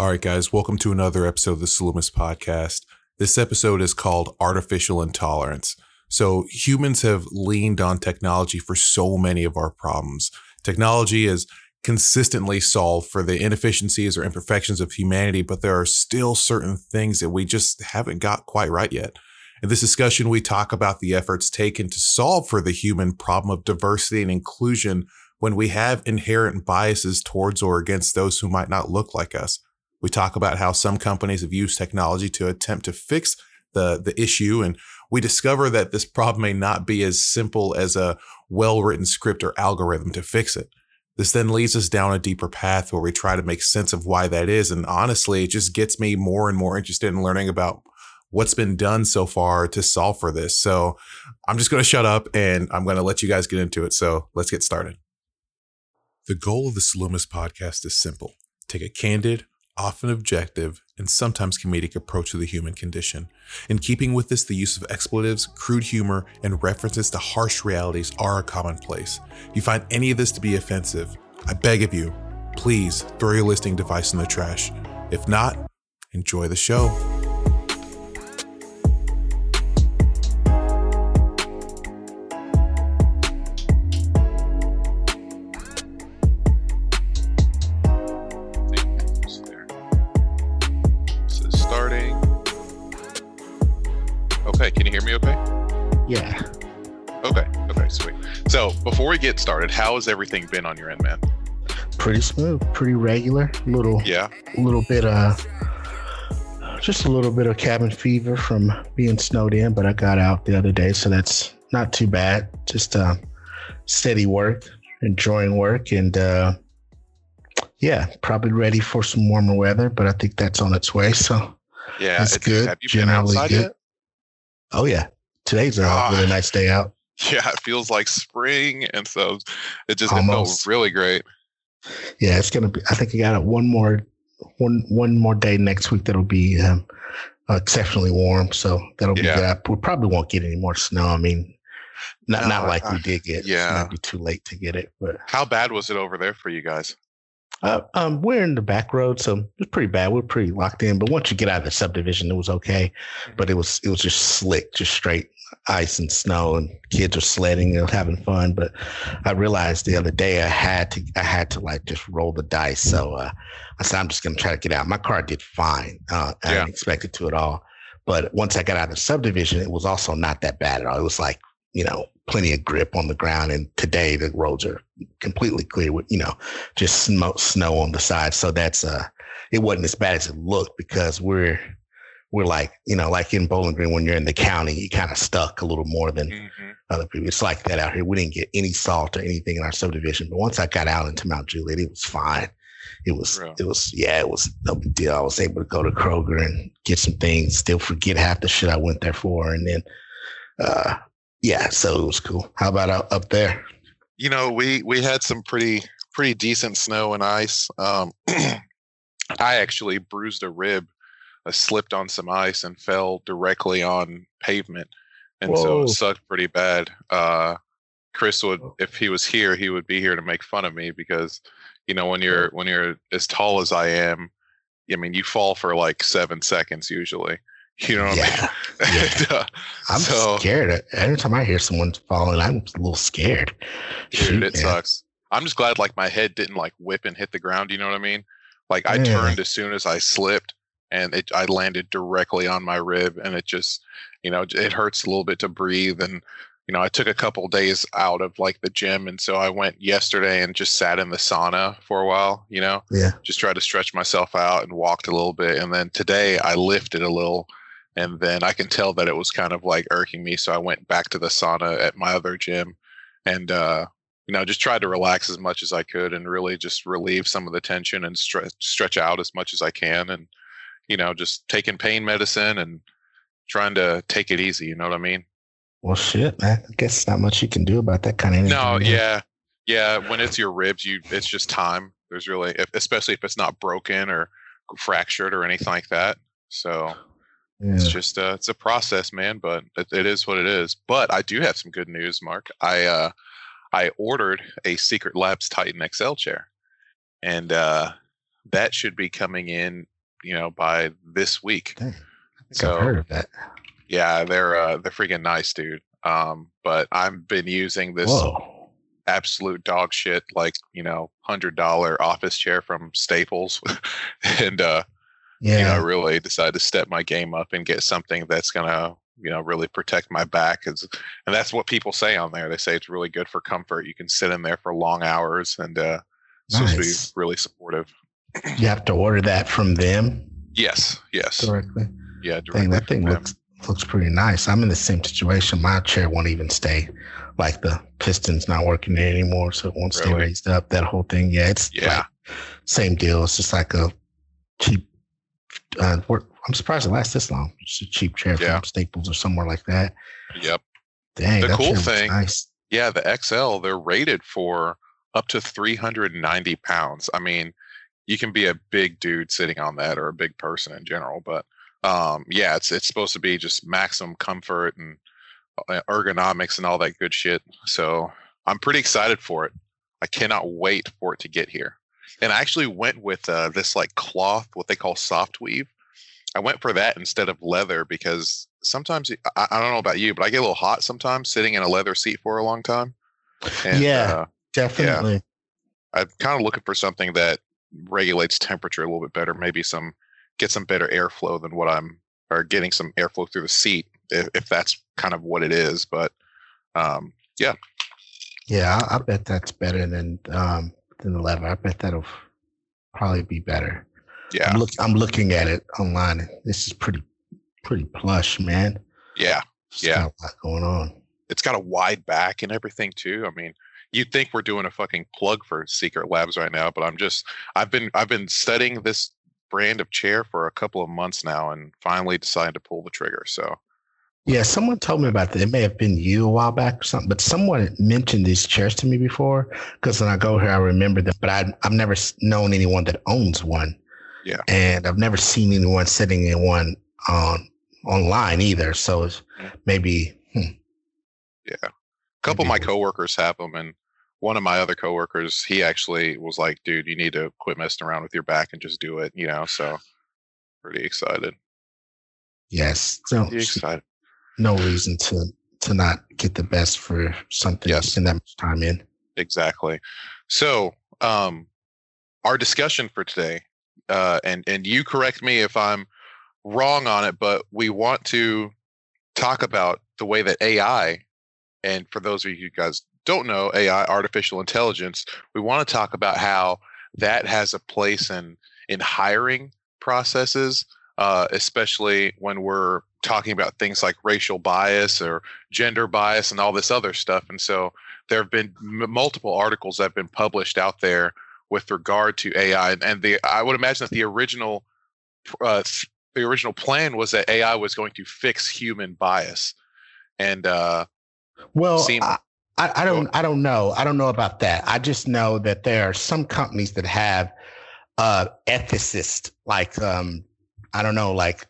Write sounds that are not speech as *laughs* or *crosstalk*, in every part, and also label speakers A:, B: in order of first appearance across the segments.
A: All right, guys, welcome to another episode of the Salumis podcast. This episode is called Artificial Intolerance. So, humans have leaned on technology for so many of our problems. Technology has consistently solved for the inefficiencies or imperfections of humanity, but there are still certain things that we just haven't got quite right yet. In this discussion, we talk about the efforts taken to solve for the human problem of diversity and inclusion when we have inherent biases towards or against those who might not look like us. We talk about how some companies have used technology to attempt to fix the, the issue. And we discover that this problem may not be as simple as a well written script or algorithm to fix it. This then leads us down a deeper path where we try to make sense of why that is. And honestly, it just gets me more and more interested in learning about what's been done so far to solve for this. So I'm just going to shut up and I'm going to let you guys get into it. So let's get started. The goal of the Salumis podcast is simple take a candid, often objective, and sometimes comedic approach to the human condition. In keeping with this, the use of expletives, crude humor, and references to harsh realities are a commonplace. If you find any of this to be offensive, I beg of you, please throw your listening device in the trash. If not, enjoy the show.
B: Before we get started, how has everything been on your end, man?
C: Pretty smooth, pretty regular. Little.
B: Yeah.
C: A little bit uh just a little bit of cabin fever from being snowed in, but I got out the other day, so that's not too bad. Just uh, steady work, enjoying work, and uh, yeah, probably ready for some warmer weather. But I think that's on its way. So
B: yeah,
C: it's, good.
B: Have you Generally good. Yet?
C: Oh yeah, today's a uh, really nice day out. *laughs*
B: Yeah, it feels like spring, and so it just it felt really great.
C: Yeah, it's gonna be. I think I got one more one one more day next week that'll be um, exceptionally warm. So that'll be yeah. good. We probably won't get any more snow. I mean, not no, not like I, we did get. Yeah, it might be too late to get it. But
B: how bad was it over there for you guys?
C: Uh, um, we're in the back road, so it's pretty bad. We're pretty locked in. But once you get out of the subdivision, it was okay. But it was it was just slick, just straight ice and snow, and kids are sledding and having fun. But I realized the other day I had to I had to like just roll the dice. So uh, I said I'm just gonna try to get out. My car did fine. Uh, I didn't expect it to at all. But once I got out of the subdivision, it was also not that bad at all. It was like you know plenty of grip on the ground. And today the roads are completely clear with, you know, just snow, snow on the side. So that's, uh, it wasn't as bad as it looked because we're, we're like, you know, like in Bowling Green, when you're in the county, you kind of stuck a little more than mm-hmm. other people. It's like that out here. We didn't get any salt or anything in our subdivision. But once I got out into Mount Juliet, it was fine. It was, Real. it was, yeah, it was no big deal. I was able to go to Kroger and get some things, still forget half the shit I went there for. And then, uh, yeah, so it was cool. How about out, up there?
B: You know, we we had some pretty pretty decent snow and ice. Um, *clears throat* I actually bruised a rib. I slipped on some ice and fell directly on pavement, and Whoa. so it sucked pretty bad. Uh, Chris would, oh. if he was here, he would be here to make fun of me because, you know, when you're when you're as tall as I am, I mean, you fall for like seven seconds usually. *laughs* You know what yeah. I mean? *laughs*
C: and, uh, I'm so, scared. Every time I hear someone falling, I'm a little scared.
B: Dude, it man. sucks. I'm just glad like my head didn't like whip and hit the ground. You know what I mean? Like I yeah. turned as soon as I slipped, and it I landed directly on my rib, and it just you know it hurts a little bit to breathe and you know, I took a couple days out of like the gym, and so I went yesterday and just sat in the sauna for a while. You know,
C: yeah,
B: just tried to stretch myself out and walked a little bit, and then today I lifted a little, and then I can tell that it was kind of like irking me. So I went back to the sauna at my other gym and, uh, you know, just tried to relax as much as I could and really just relieve some of the tension and stretch, stretch out as much as I can. And, you know, just taking pain medicine and trying to take it easy. You know what I mean?
C: Well, shit, man. I guess not much you can do about that kind of.
B: No, yeah, yeah. When it's your ribs, you it's just time. There's really, especially if it's not broken or fractured or anything like that. So yeah. It's just uh, it's a process, man, but it, it is what it is. But I do have some good news, Mark. I uh, I ordered a Secret Labs Titan XL chair, and uh, that should be coming in, you know, by this week.
C: Dang, so, I've heard of that.
B: Yeah, they're uh, they're freaking nice, dude. Um, but I've been using this Whoa. absolute dog shit, like you know, hundred dollar office chair from Staples, *laughs* and uh, yeah, you know, I really decided to step my game up and get something that's gonna you know really protect my back and that's what people say on there they say it's really good for comfort you can sit in there for long hours and uh it's nice. supposed to be really supportive
C: you have to order that from them
B: yes yes
C: directly
B: yeah directly
C: Dang, that thing them. looks looks pretty nice i'm in the same situation my chair won't even stay like the piston's not working anymore so it won't really? stay raised up that whole thing yeah it's
B: yeah
C: like same deal it's just like a cheap uh, I'm surprised it lasts this long. It's a cheap chair yeah. from Staples or somewhere like that.
B: Yep.
C: Dang,
B: the cool thing, nice. yeah, the XL they're rated for up to 390 pounds. I mean, you can be a big dude sitting on that or a big person in general, but um, yeah, it's it's supposed to be just maximum comfort and uh, ergonomics and all that good shit. So I'm pretty excited for it. I cannot wait for it to get here. And I actually went with uh, this like cloth, what they call soft weave. I went for that instead of leather because sometimes I, I, don't know about you, but I get a little hot sometimes sitting in a leather seat for a long time.
C: And, yeah, uh, definitely. Yeah,
B: I'm kind of looking for something that regulates temperature a little bit better. Maybe some get some better airflow than what I'm, or getting some airflow through the seat if, if that's kind of what it is. But um, yeah,
C: yeah, I, I bet that's better than um, than the leather. I bet that'll probably be better.
B: Yeah.
C: I'm, look, I'm looking at it online. This is pretty pretty plush, man.
B: Yeah.
C: It's
B: yeah.
C: a lot going on.
B: It's got a wide back and everything too. I mean, you'd think we're doing a fucking plug for Secret Labs right now, but I'm just I've been I've been studying this brand of chair for a couple of months now and finally decided to pull the trigger. So
C: yeah, someone told me about that. It may have been you a while back or something, but someone mentioned these chairs to me before because when I go here, I remember them, but I, I've never known anyone that owns one.
B: Yeah.
C: And I've never seen anyone sitting in one on online either. So it's mm-hmm. maybe, hmm.
B: yeah. Couple of my coworkers have them, and one of my other coworkers, he actually was like, "Dude, you need to quit messing around with your back and just do it." You know, so pretty excited.
C: Yes, so
B: pretty excited
C: no reason to to not get the best for something yes. in that much time in.
B: Exactly. So, um, our discussion for today, uh, and and you correct me if I'm wrong on it, but we want to talk about the way that AI, and for those of you guys don't know AI, artificial intelligence, we want to talk about how that has a place in in hiring processes, uh, especially when we're talking about things like racial bias or gender bias and all this other stuff. And so there have been m- multiple articles that have been published out there with regard to AI. And the I would imagine that the original uh, the original plan was that AI was going to fix human bias. And uh,
C: well, seem- I, I, don't I don't know I don't know about that. I just know that there are some companies that have uh, ethicists like um, I don't know like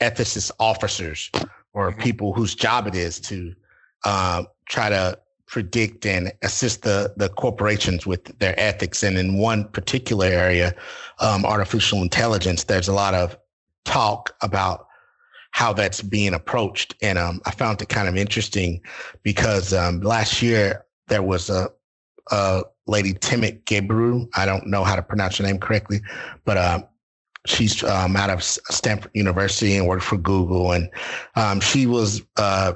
C: ethicist officers or mm-hmm. people whose job it is to uh, try to predict and assist the the corporations with their ethics. And in one particular area, um, artificial intelligence, there's a lot of talk about how that's being approached. And um, I found it kind of interesting because um, last year there was a, a lady, Timnit Gebru. I don't know how to pronounce her name correctly, but uh, she's um, out of Stanford University and worked for Google, and um, she was uh,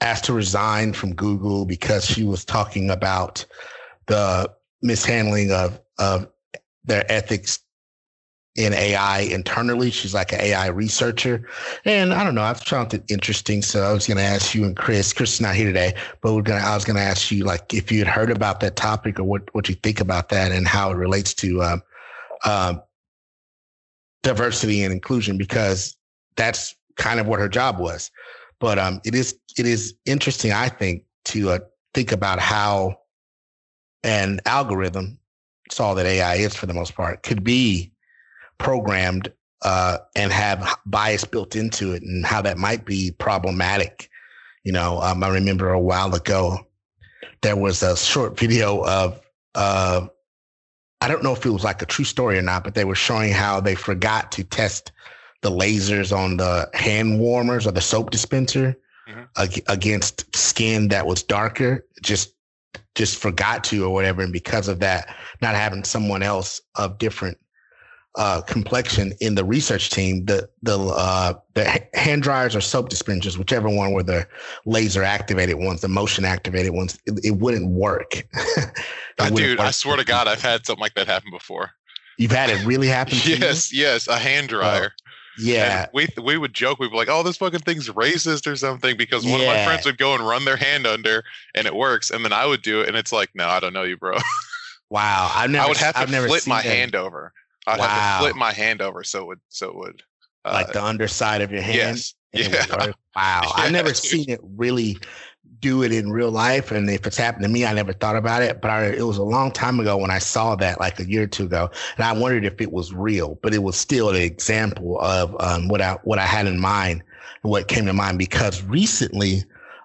C: asked to resign from Google because she was talking about the mishandling of of their ethics in AI internally. She's like an AI researcher. And I don't know, I've found it interesting. So I was going to ask you and Chris, Chris is not here today, but we're going to, I was going to ask you like if you had heard about that topic or what, what you think about that and how it relates to um, diversity and inclusion because that's kind of what her job was. But um, it is it is interesting, I think, to uh, think about how an algorithm, it's all that AI is for the most part, could be programmed uh, and have bias built into it, and how that might be problematic. You know, um, I remember a while ago there was a short video of uh, I don't know if it was like a true story or not, but they were showing how they forgot to test the lasers on the hand warmers or the soap dispenser mm-hmm. ag- against skin that was darker. Just just forgot to or whatever, and because of that, not having someone else of different uh, complexion in the research team, the the uh, the hand dryers or soap dispensers, whichever one were the laser activated ones, the motion activated ones, it, it wouldn't work. *laughs* it
B: wouldn't Dude, work. I swear to God, I've had something like that happen before.
C: You've had it really happen.
B: yes,
C: you?
B: yes, a hand dryer.
C: Oh, yeah,
B: and we we would joke. We'd be like, "Oh, this fucking thing's racist or something," because one yeah. of my friends would go and run their hand under, and it works, and then I would do it, and it's like, "No, I don't know you, bro." *laughs*
C: Wow, I've never.
B: I would have to
C: I've
B: flip my that. hand over. I'd wow. have to flip my hand over so it would so it would
C: uh, like the underside of your hand.
B: Yes. *laughs* Yeah.
C: Wow. Yeah, *laughs* I've never seen it really do it in real life. And if it's happened to me, I never thought about it. But I, it was a long time ago when I saw that, like a year or two ago, and I wondered if it was real. But it was still an example of um, what I what I had in mind, what came to mind. Because recently,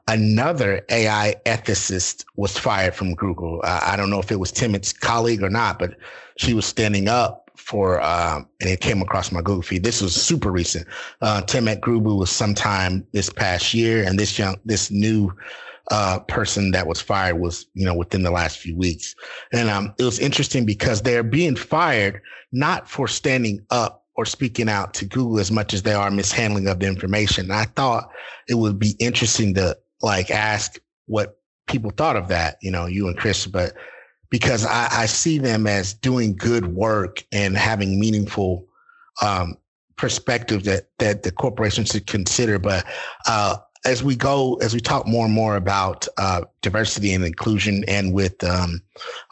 C: another AI ethicist was fired from Google. Uh, I don't know if it was Timnit's colleague or not, but she was standing up for, um, and it came across my Google feed. This was super recent. Uh, Timnit Gebru was sometime this past year, and this young, this new uh, person that was fired was, you know, within the last few weeks. And um, it was interesting because they're being fired not for standing up or speaking out to Google as much as they are mishandling of the information. And I thought it would be interesting to like ask what people thought of that, you know, you and Chris, but because I, I see them as doing good work and having meaningful um, perspective that that the corporation should consider. But uh, as we go, as we talk more and more about uh, diversity and inclusion, and with um,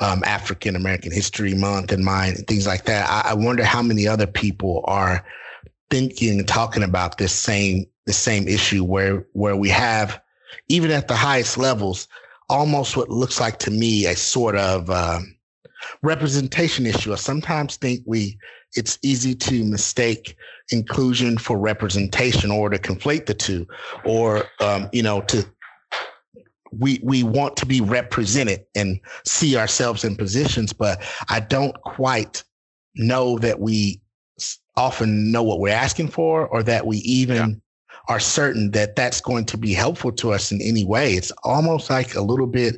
C: um, African American History Month in mind, and things like that, I, I, wonder how many other people are thinking and talking about this same the same issue where where we have even at the highest levels almost what looks like to me a sort of um, representation issue. I sometimes think we it's easy to mistake inclusion for representation or to conflate the two, or um, you know to we we want to be represented and see ourselves in positions, but I don't quite know that we often know what we're asking for or that we even are certain that that's going to be helpful to us in any way. It's almost like a little bit,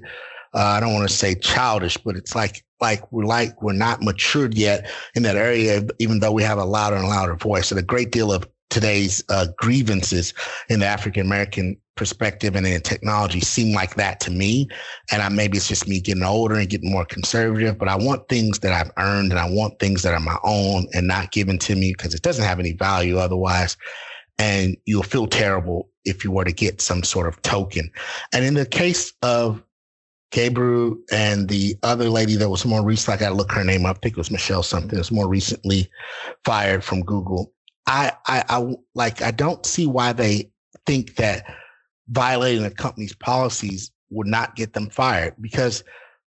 C: uh, I don't want to say childish, but it's like like we're like we're not matured yet in that area, even though we have a louder and louder voice. And a great deal of today's uh, grievances in the African American perspective and in technology seem like that to me. And I maybe it's just me getting older and getting more conservative, but I want things that I've earned and I want things that are my own and not given to me because it doesn't have any value otherwise and you'll feel terrible if you were to get some sort of token. And in the case of Gebru and the other lady that was more recent, I got to look her name up. I think it was Michelle something. That's more recently fired from Google. I, I, I like. I don't see why they think that violating a company's policies would not get them fired because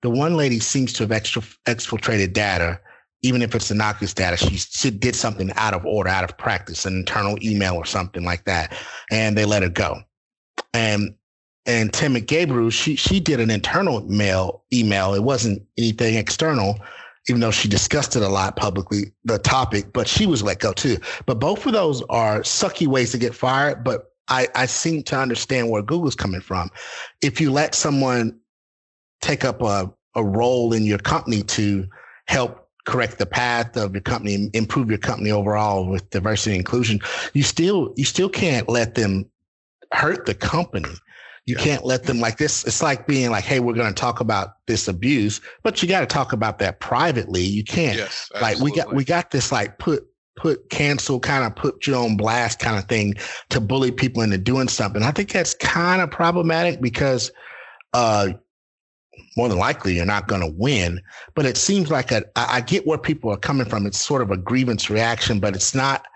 C: the one lady seems to have extra, exfiltrated data even if it's innocuous data, she, she did something out of order, out of practice, an internal email or something like that, and they let her go. And and Timnit Gebru, she she did an internal mail email. It wasn't anything external, even though she discussed it a lot publicly, the topic, but she was let go too. But both of those are sucky ways to get fired. But I, I seem to understand where Google's coming from. If you let someone take up a, a role in your company to help correct the path of your company, improve your company overall with diversity and inclusion, you still you still can't let them hurt the company. You yeah. can't let them like this. It's like being like, hey, we're going to talk about this abuse, but you got to talk about that privately. You can't
B: yes,
C: like we got we got this like put put cancel kind of put you on blast kind of thing to bully people into doing something. I think that's kind of problematic because uh more than likely you're not going to win. But it seems like a, I get where people are coming from. It's sort of a grievance reaction, but it's not,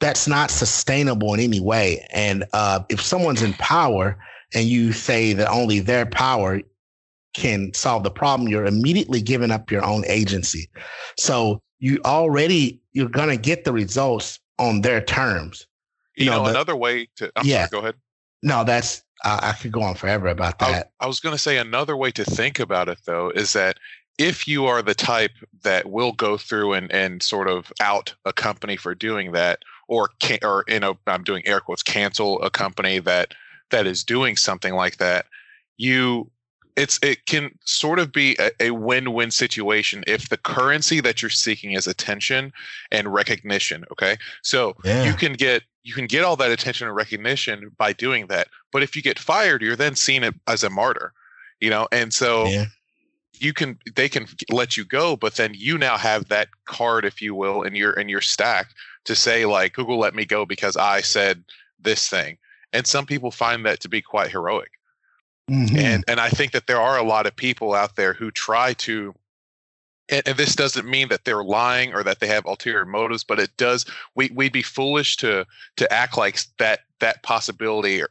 C: that's not sustainable in any way. And uh, if someone's in power and you say that only their power can solve the problem, you're immediately giving up your own agency. So you already, you're going to get the results on their terms.
B: You, you know, know the, another way to, I'm yeah, sorry, go ahead.
C: No, that's I, I could go on forever about that.
B: I, I was going to say another way to think about it though is that if you are the type that will go through and, and sort of out a company for doing that, or can or in a I'm doing air quotes cancel a company that that is doing something like that, you it's it can sort of be a, a, win-win situation if the currency that you're seeking is attention and recognition okay so yeah. you can get you can get all that attention and recognition by doing that but if you get fired you're then seen as a martyr you know and so yeah. you can they can let you go but then you now have that card if you will in your in your stack to say like google let me go because i said this thing and some people find that to be quite heroic Mm-hmm. And and I think that there are a lot of people out there who try to and, and, this doesn't mean that they're lying or that they have ulterior motives, but it does we we'd be foolish to to act like that that possibility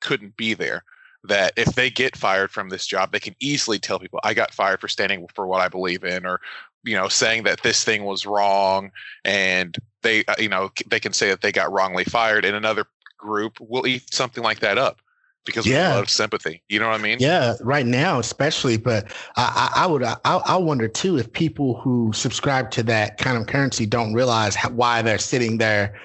B: couldn't be there. That if they get fired from this job, they can easily tell people, I got fired for standing for what I believe in, or you know, saying that this thing was wrong, and they, uh, you know, they can say that they got wrongly fired, and another group will eat something like that up because yeah. of sympathy. You know what I mean?
C: Yeah, right now especially. But I, I, I would I, I wonder too if people who subscribe to that kind of currency don't realize how, why they're sitting there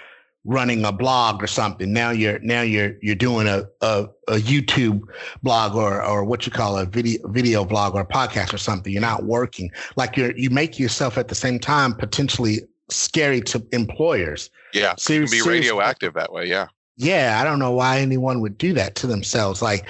C: running a blog or something. Now you're now you're you're doing a a, a YouTube blog or or what you call a video video blog or a podcast or something. You're not working. Like you're you make yourself at the same time potentially scary to employers.
B: Yeah, so you can be radioactive that way. Yeah
C: yeah, I don't know why anyone would do that to themselves. Like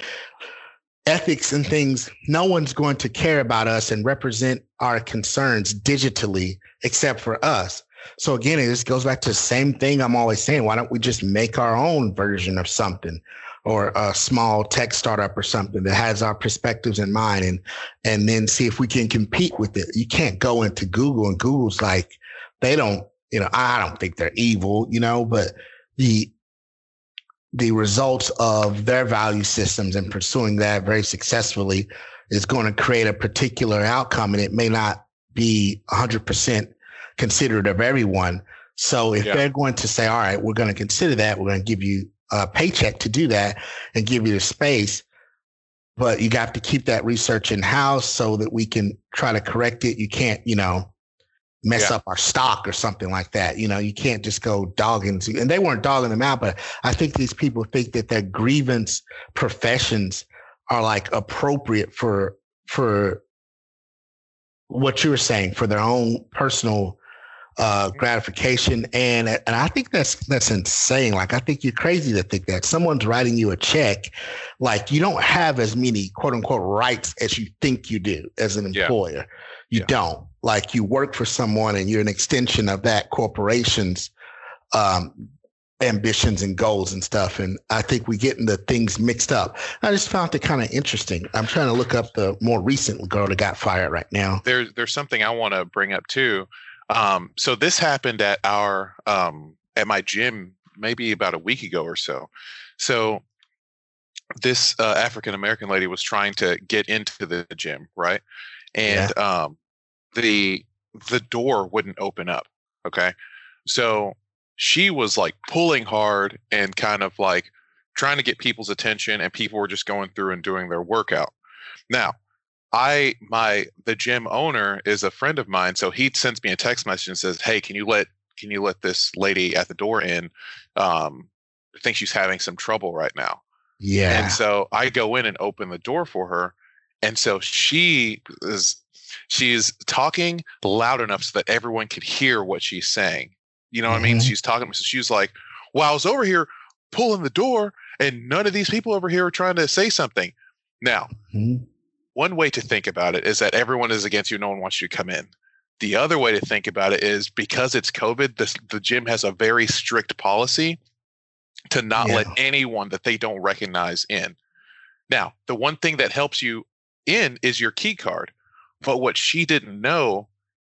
C: ethics and things, no one's going to care about us and represent our concerns digitally except for us. So again, it just goes back to the same thing I'm always saying. Why don't we just make our own version of something or a small tech startup or something that has our perspectives in mind and and then see if we can compete with it. You can't go into Google and Google's like they don't, you know, I don't think they're evil, you know, but the the results of their value systems and pursuing that very successfully is going to create a particular outcome and it may not be 100% considered of everyone so if yeah. they're going to say all right we're going to consider that we're going to give you a paycheck to do that and give you the space but you got to keep that research in house so that we can try to correct it you can't you know mess yeah. up our stock or something like that. You know, you can't just go dogging. And they weren't dogging them out, but I think these people think that their grievance professions are like appropriate for for what you were saying for their own personal uh, gratification and and I think that's that's insane. Like I think you're crazy to think that someone's writing you a check, like you don't have as many quote unquote rights as you think you do as an employer. Yeah. You yeah. don't like you work for someone and you're an extension of that corporation's um, ambitions and goals and stuff. And I think we get the things mixed up. I just found it kind of interesting. I'm trying to look up the more recent girl that got fired right now.
B: There's there's something I want to bring up too. Um, so this happened at our um, at my gym maybe about a week ago or so. So this uh, African American lady was trying to get into the gym, right? And yeah. um, the the door wouldn't open up. Okay. So she was like pulling hard and kind of like trying to get people's attention and people were just going through and doing their workout. Now, I my the gym owner is a friend of mine, so he sends me a text message and says, "Hey, can you let can you let this lady at the door in? Um, I think she's having some trouble right now."
C: Yeah.
B: And so I go in and open the door for her, and so she is she's talking loud enough so that everyone could hear what she's saying. You know what mm-hmm. I mean? Mm-hmm. She's talking. So she's like, "Well, I was over here pulling the door, and none of these people over here are trying to say something." Now, mm-hmm. one way to think about it is that everyone is against you. No one wants you to come in. The other way to think about it is because it's COVID, the, the gym has a very strict policy to not yeah. let anyone that they don't recognize in. Now, the one thing that helps you in is your key card. But what she didn't know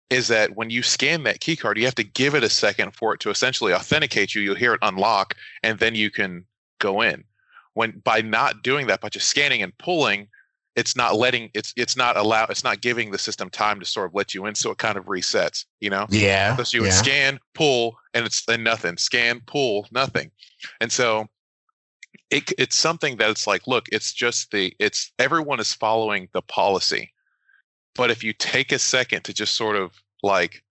B: is that when you scan that key card, you have to give it a second for it to essentially authenticate you. You'll hear it unlock, and then you can go in. When by not doing that, by just scanning and pulling, it's not letting it's it's not allow it's not giving the system time to sort of let you in, so it kind of resets. You know?
C: Yeah.
B: So you would
C: yeah.
B: scan, pull, and it's and nothing. Scan, pull, nothing. And so it, it's something that it's like, look, it's just the it's everyone is following the policy but if you take a second to just sort of like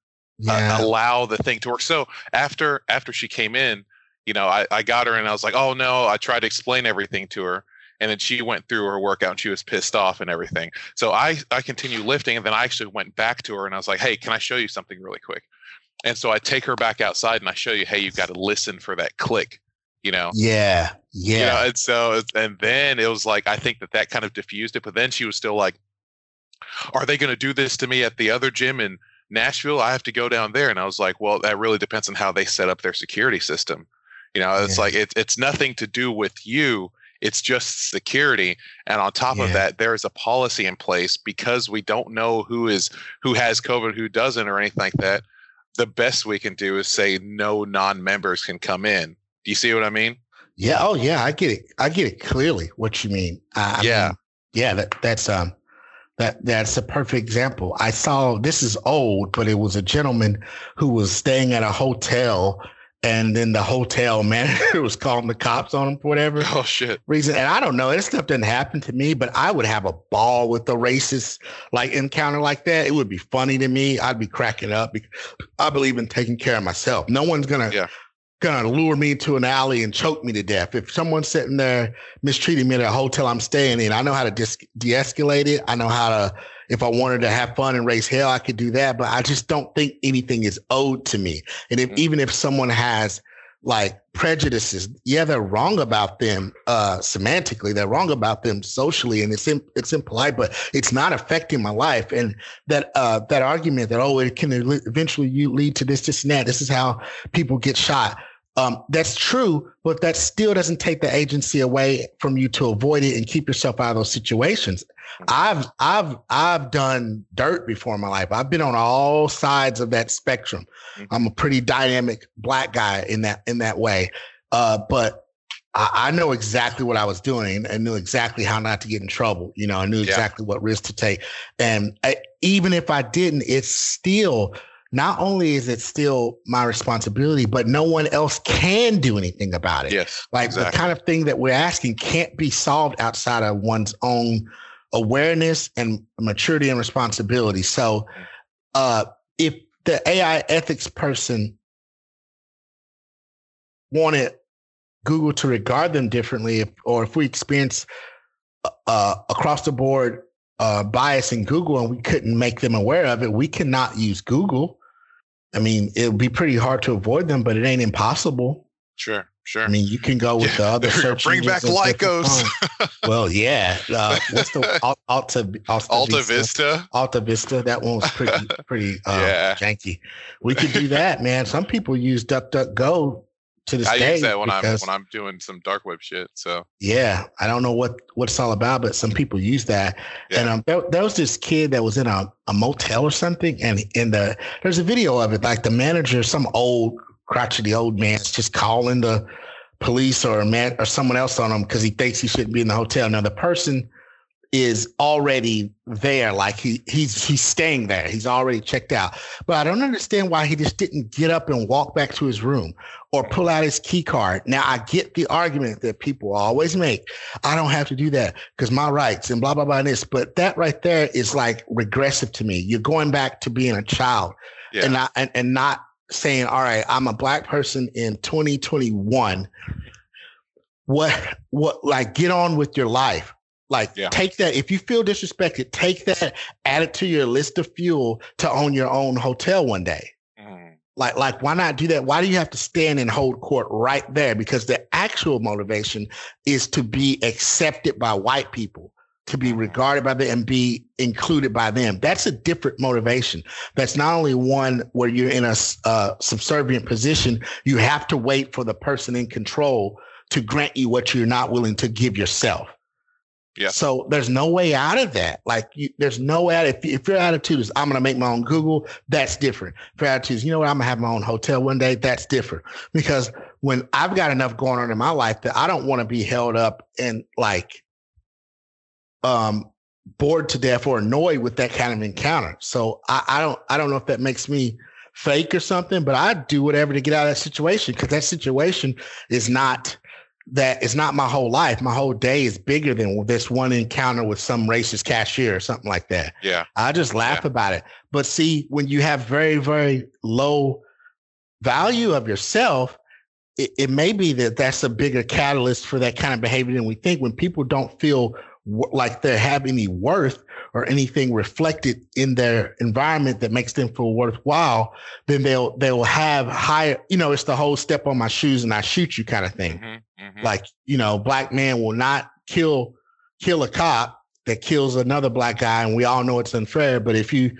B: uh, allow the thing to work. So after after she came in, you know, I, I got her and I was like, oh no, I tried to explain everything to her. And then she went through her workout and she was pissed off and everything. So I I continued lifting and then I actually went back to her and I was like, hey, can I show you something really quick? And so I take her back outside and I show you, hey, you've got to listen for that click, you know.
C: yeah.
B: You
C: Yeah.
B: know, and so and then it was like I think that that kind of diffused it. But then she was still like, "Are they going to do this to me at the other gym in Nashville? I have to go down there." And I was like, "Well, that really depends on how they set up their security system. You know, it's
C: Yeah.
B: like it's it's nothing to do with you. It's just security. And on top
C: Yeah.
B: of that, there is a policy in place because we don't know who is who has COVID, who doesn't, or anything like that. The best we can do is say no non-members can come in. Do you see what I mean?
C: Yeah. Oh, yeah. I get it. I get it clearly. What you mean? I, I
B: Yeah.
C: mean, yeah. That that's um, that that's a perfect example. I saw this is old, but it was a gentleman who was staying at a hotel, and then the hotel *laughs* manager was calling the cops on him for whatever
B: Oh shit.
C: reason. And I don't know. This stuff doesn't happen to me, but I would have a ball with a racist like encounter like that. It would be funny to me. I'd be cracking up because I believe in taking care of myself. No one's gonna
B: Yeah.
C: Gonna lure me into an alley and choke me to death. If someone's sitting there mistreating me at a hotel I'm staying in, I know how to dis- de-escalate it. I know how to. If I wanted to have fun and raise hell, I could do that. But I just don't think anything is owed to me. And if
B: Mhm.
C: even if someone has like prejudices, yeah, they're wrong about them uh semantically, they're wrong about them socially, and it's in, it's impolite, but it's not affecting my life. And that uh that argument that oh, it can eventually you lead to this, this, and that. This is how people get shot. Um, that's true, but that still doesn't take the agency away from you to avoid it and keep yourself out of those situations. I've I've I've done dirt before in my life. I've been on all sides of that spectrum.
B: Mhm.
C: I'm a pretty dynamic black guy in that in that way. Uh, but I, I know exactly what I was doing and knew exactly how not to get in trouble. You know, I knew
B: Yeah.
C: exactly what risk to take. And I, even if I didn't, it's still not only is it still my responsibility, but no one else can do anything about it.
B: Yes.
C: Like
B: exactly.
C: the kind of thing that we're asking can't be solved outside of one's own awareness and maturity and responsibility. So, uh, if the AI ethics person wanted Google to regard them differently, if, or if we experience uh, across the board uh, bias in Google and we couldn't make them aware of it, we cannot use Google. I mean, it would be pretty hard to avoid them, but it ain't impossible.
B: Sure. Sure.
C: I mean, you can go with
B: Yeah,
C: the other search
B: Bring back
C: engines and different
B: Lycos. *laughs*
C: well, yeah. Uh, what's the *laughs* Al- Alta Alta,
B: Alta Vista.
C: Alta Vista. That one was pretty *laughs* pretty uh,
B: Yeah.
C: janky. We could do that, man. Some people use DuckDuckGo to this
B: I
C: day
B: use that when I'm when I'm doing some dark web shit. So
C: yeah, I don't know what what it's all about, but some people use that. And
B: Yeah.
C: um, there, there was this kid that was in a, a motel or something, and in the there's a video of it. Like the manager, some old crotchety old man's just calling the police or a man or someone else on him because he thinks he shouldn't be in the hotel. Now the person is already there, like he he's he's staying there. He's already checked out. But I don't understand why he just didn't get up and walk back to his room or pull out his key card. Now I get the argument that people always make. I don't have to do that because my rights and blah blah blah and this. But that right there is like regressive to me. You're going back to being a child
B: yeah.
C: and not and, and not saying, all right, I'm a black person in 2021. What what like get on with your life. Like
B: Yeah.
C: take that if you feel disrespected, take that, add it to your list of fuel to own your own hotel one day.
B: Mm,
C: Like, like, why not do that? Why do you have to stand and hold court right there? Because the actual motivation is to be accepted by white people, to be regarded by them and be included by them. That's a different motivation. That's not only one where you're in a uh, subservient position. You have to wait for the person in control to grant you what you're not willing to give yourself.
B: Yeah.
C: So there's no way out of that. Like you, there's no way. If, if your attitude is I'm going to make my own Google, that's different. If your attitude is, you know what, I'm going to have my own hotel one day, that's different. Because when I've got enough going on in my life that I don't want to be held up and like um bored to death or annoyed with that kind of encounter. So I, I don't I don't know if that makes me fake or something, but I do whatever to get out of that situation because that situation is not that it's not my whole life. My whole day is bigger than this one encounter with some racist cashier or something like that.
B: Yeah.
C: I just laugh
B: Yeah.
C: about it. But see, when you have very, very low value of yourself, it, it may be that that's a bigger catalyst for that kind of behavior than we think. When people don't feel w- like they have any worth or anything reflected in their environment that makes them feel worthwhile, then they'll they'll have higher. You know, it's the whole step on my shoes and I shoot you kind of thing
B: Mhm, mhm.
C: like you know black man will not kill kill a cop that kills another black guy and we all know it's unfair but if you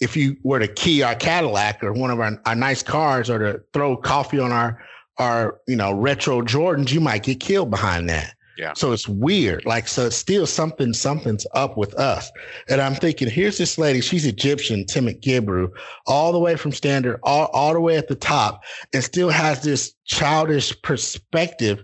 C: if you were to key our cadillac or one of our, our nice cars or to throw coffee on our our you know retro jordans you might get killed behind that
B: Yeah.
C: so it's weird like so it's still something something's up with us and i'm thinking here's this lady she's egyptian Timnit Gebru all the way from Stanford all, all the way at the top and still has this childish perspective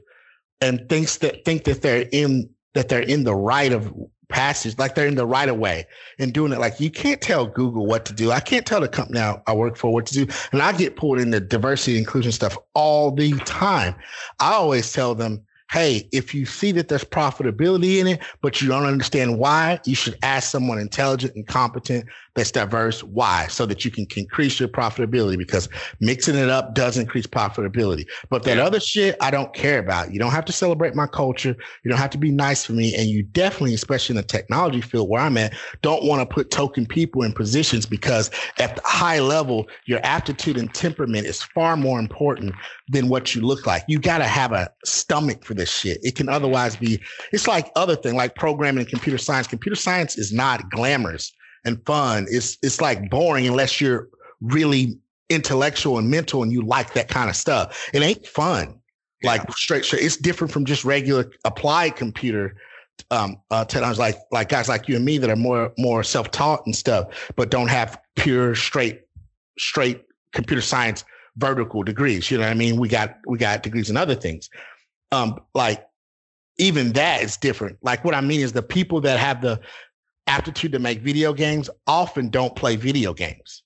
C: and thinks that think that they're in that they're in the right of passage, like they're in the right of way and doing it. Like you can't tell Google what to do. I can't tell the company I, I work for what to do. And I get pulled into diversity inclusion stuff all the time. I always tell them, hey, if you see that there's profitability in it, but you don't understand why, you should ask someone intelligent and competent that's diverse why, so that you can increase your profitability because mixing it up does increase profitability. But that
B: Yeah.
C: other shit, I don't care about. You don't have to celebrate my culture. You don't have to be nice for me. And you definitely, especially in the technology field where I'm at, don't want to put token people in positions because at the high level, your aptitude and temperament is far more important than what you look like. You got to have a stomach for this shit. It can otherwise be, it's like other thing, like programming and computer science. Computer science is not glamorous and fun. It's it's like boring unless you're really intellectual and mental and you like that kind of stuff. It ain't fun. Like straight, straight. It's different from just regular applied computer um uh technology like like guys like you and me that are more more self-taught and stuff, but don't have pure straight straight computer science vertical degrees. You know what I mean? We got we got degrees in other things. Um, like even that is different. Like what I mean is the people that have the aptitude to make video games often don't play video games.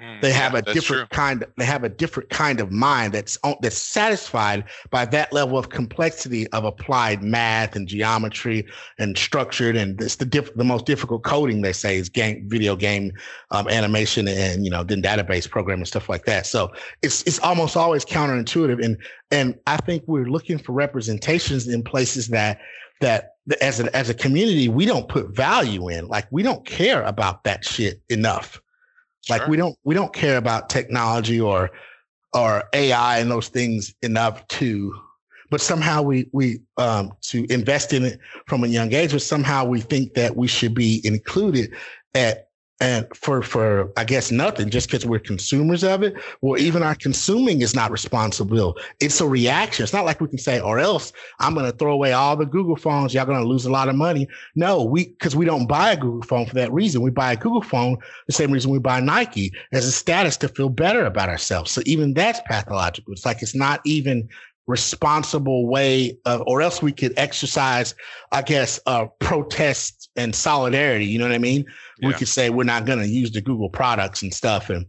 B: Mm,
C: They
B: yeah,
C: have a different
B: true.
C: kind. They have a different kind of mind that's on- that's satisfied by that level of complexity of applied math and geometry and structured. And it's the diff- the most difficult coding they say is game video game um, animation and you know then database programming stuff like that. So it's it's almost always counterintuitive. And and I think we're looking for representations in places that that as a as a community we don't put value in. Like we don't care about that shit enough like we don't we don't care about technology or or ai and those things enough to but somehow we we um to invest in it from a young age but somehow we think that we should be included at and for for i guess nothing just because we're consumers of it. Or even our consuming is not responsible. It's a reaction. It's not like we can say or else i'm going to throw away all the google phones. Y'all going to lose a lot of money. No we because we don't buy a google phone for that reason. We buy a google phone the same reason we buy Nike as a status to feel better about ourselves. So even that's pathological. It's like it's not even responsible way of, or else we could exercise, I guess, uh, protest and solidarity. You know what I mean? We could say we're not going to use the Google products and stuff, and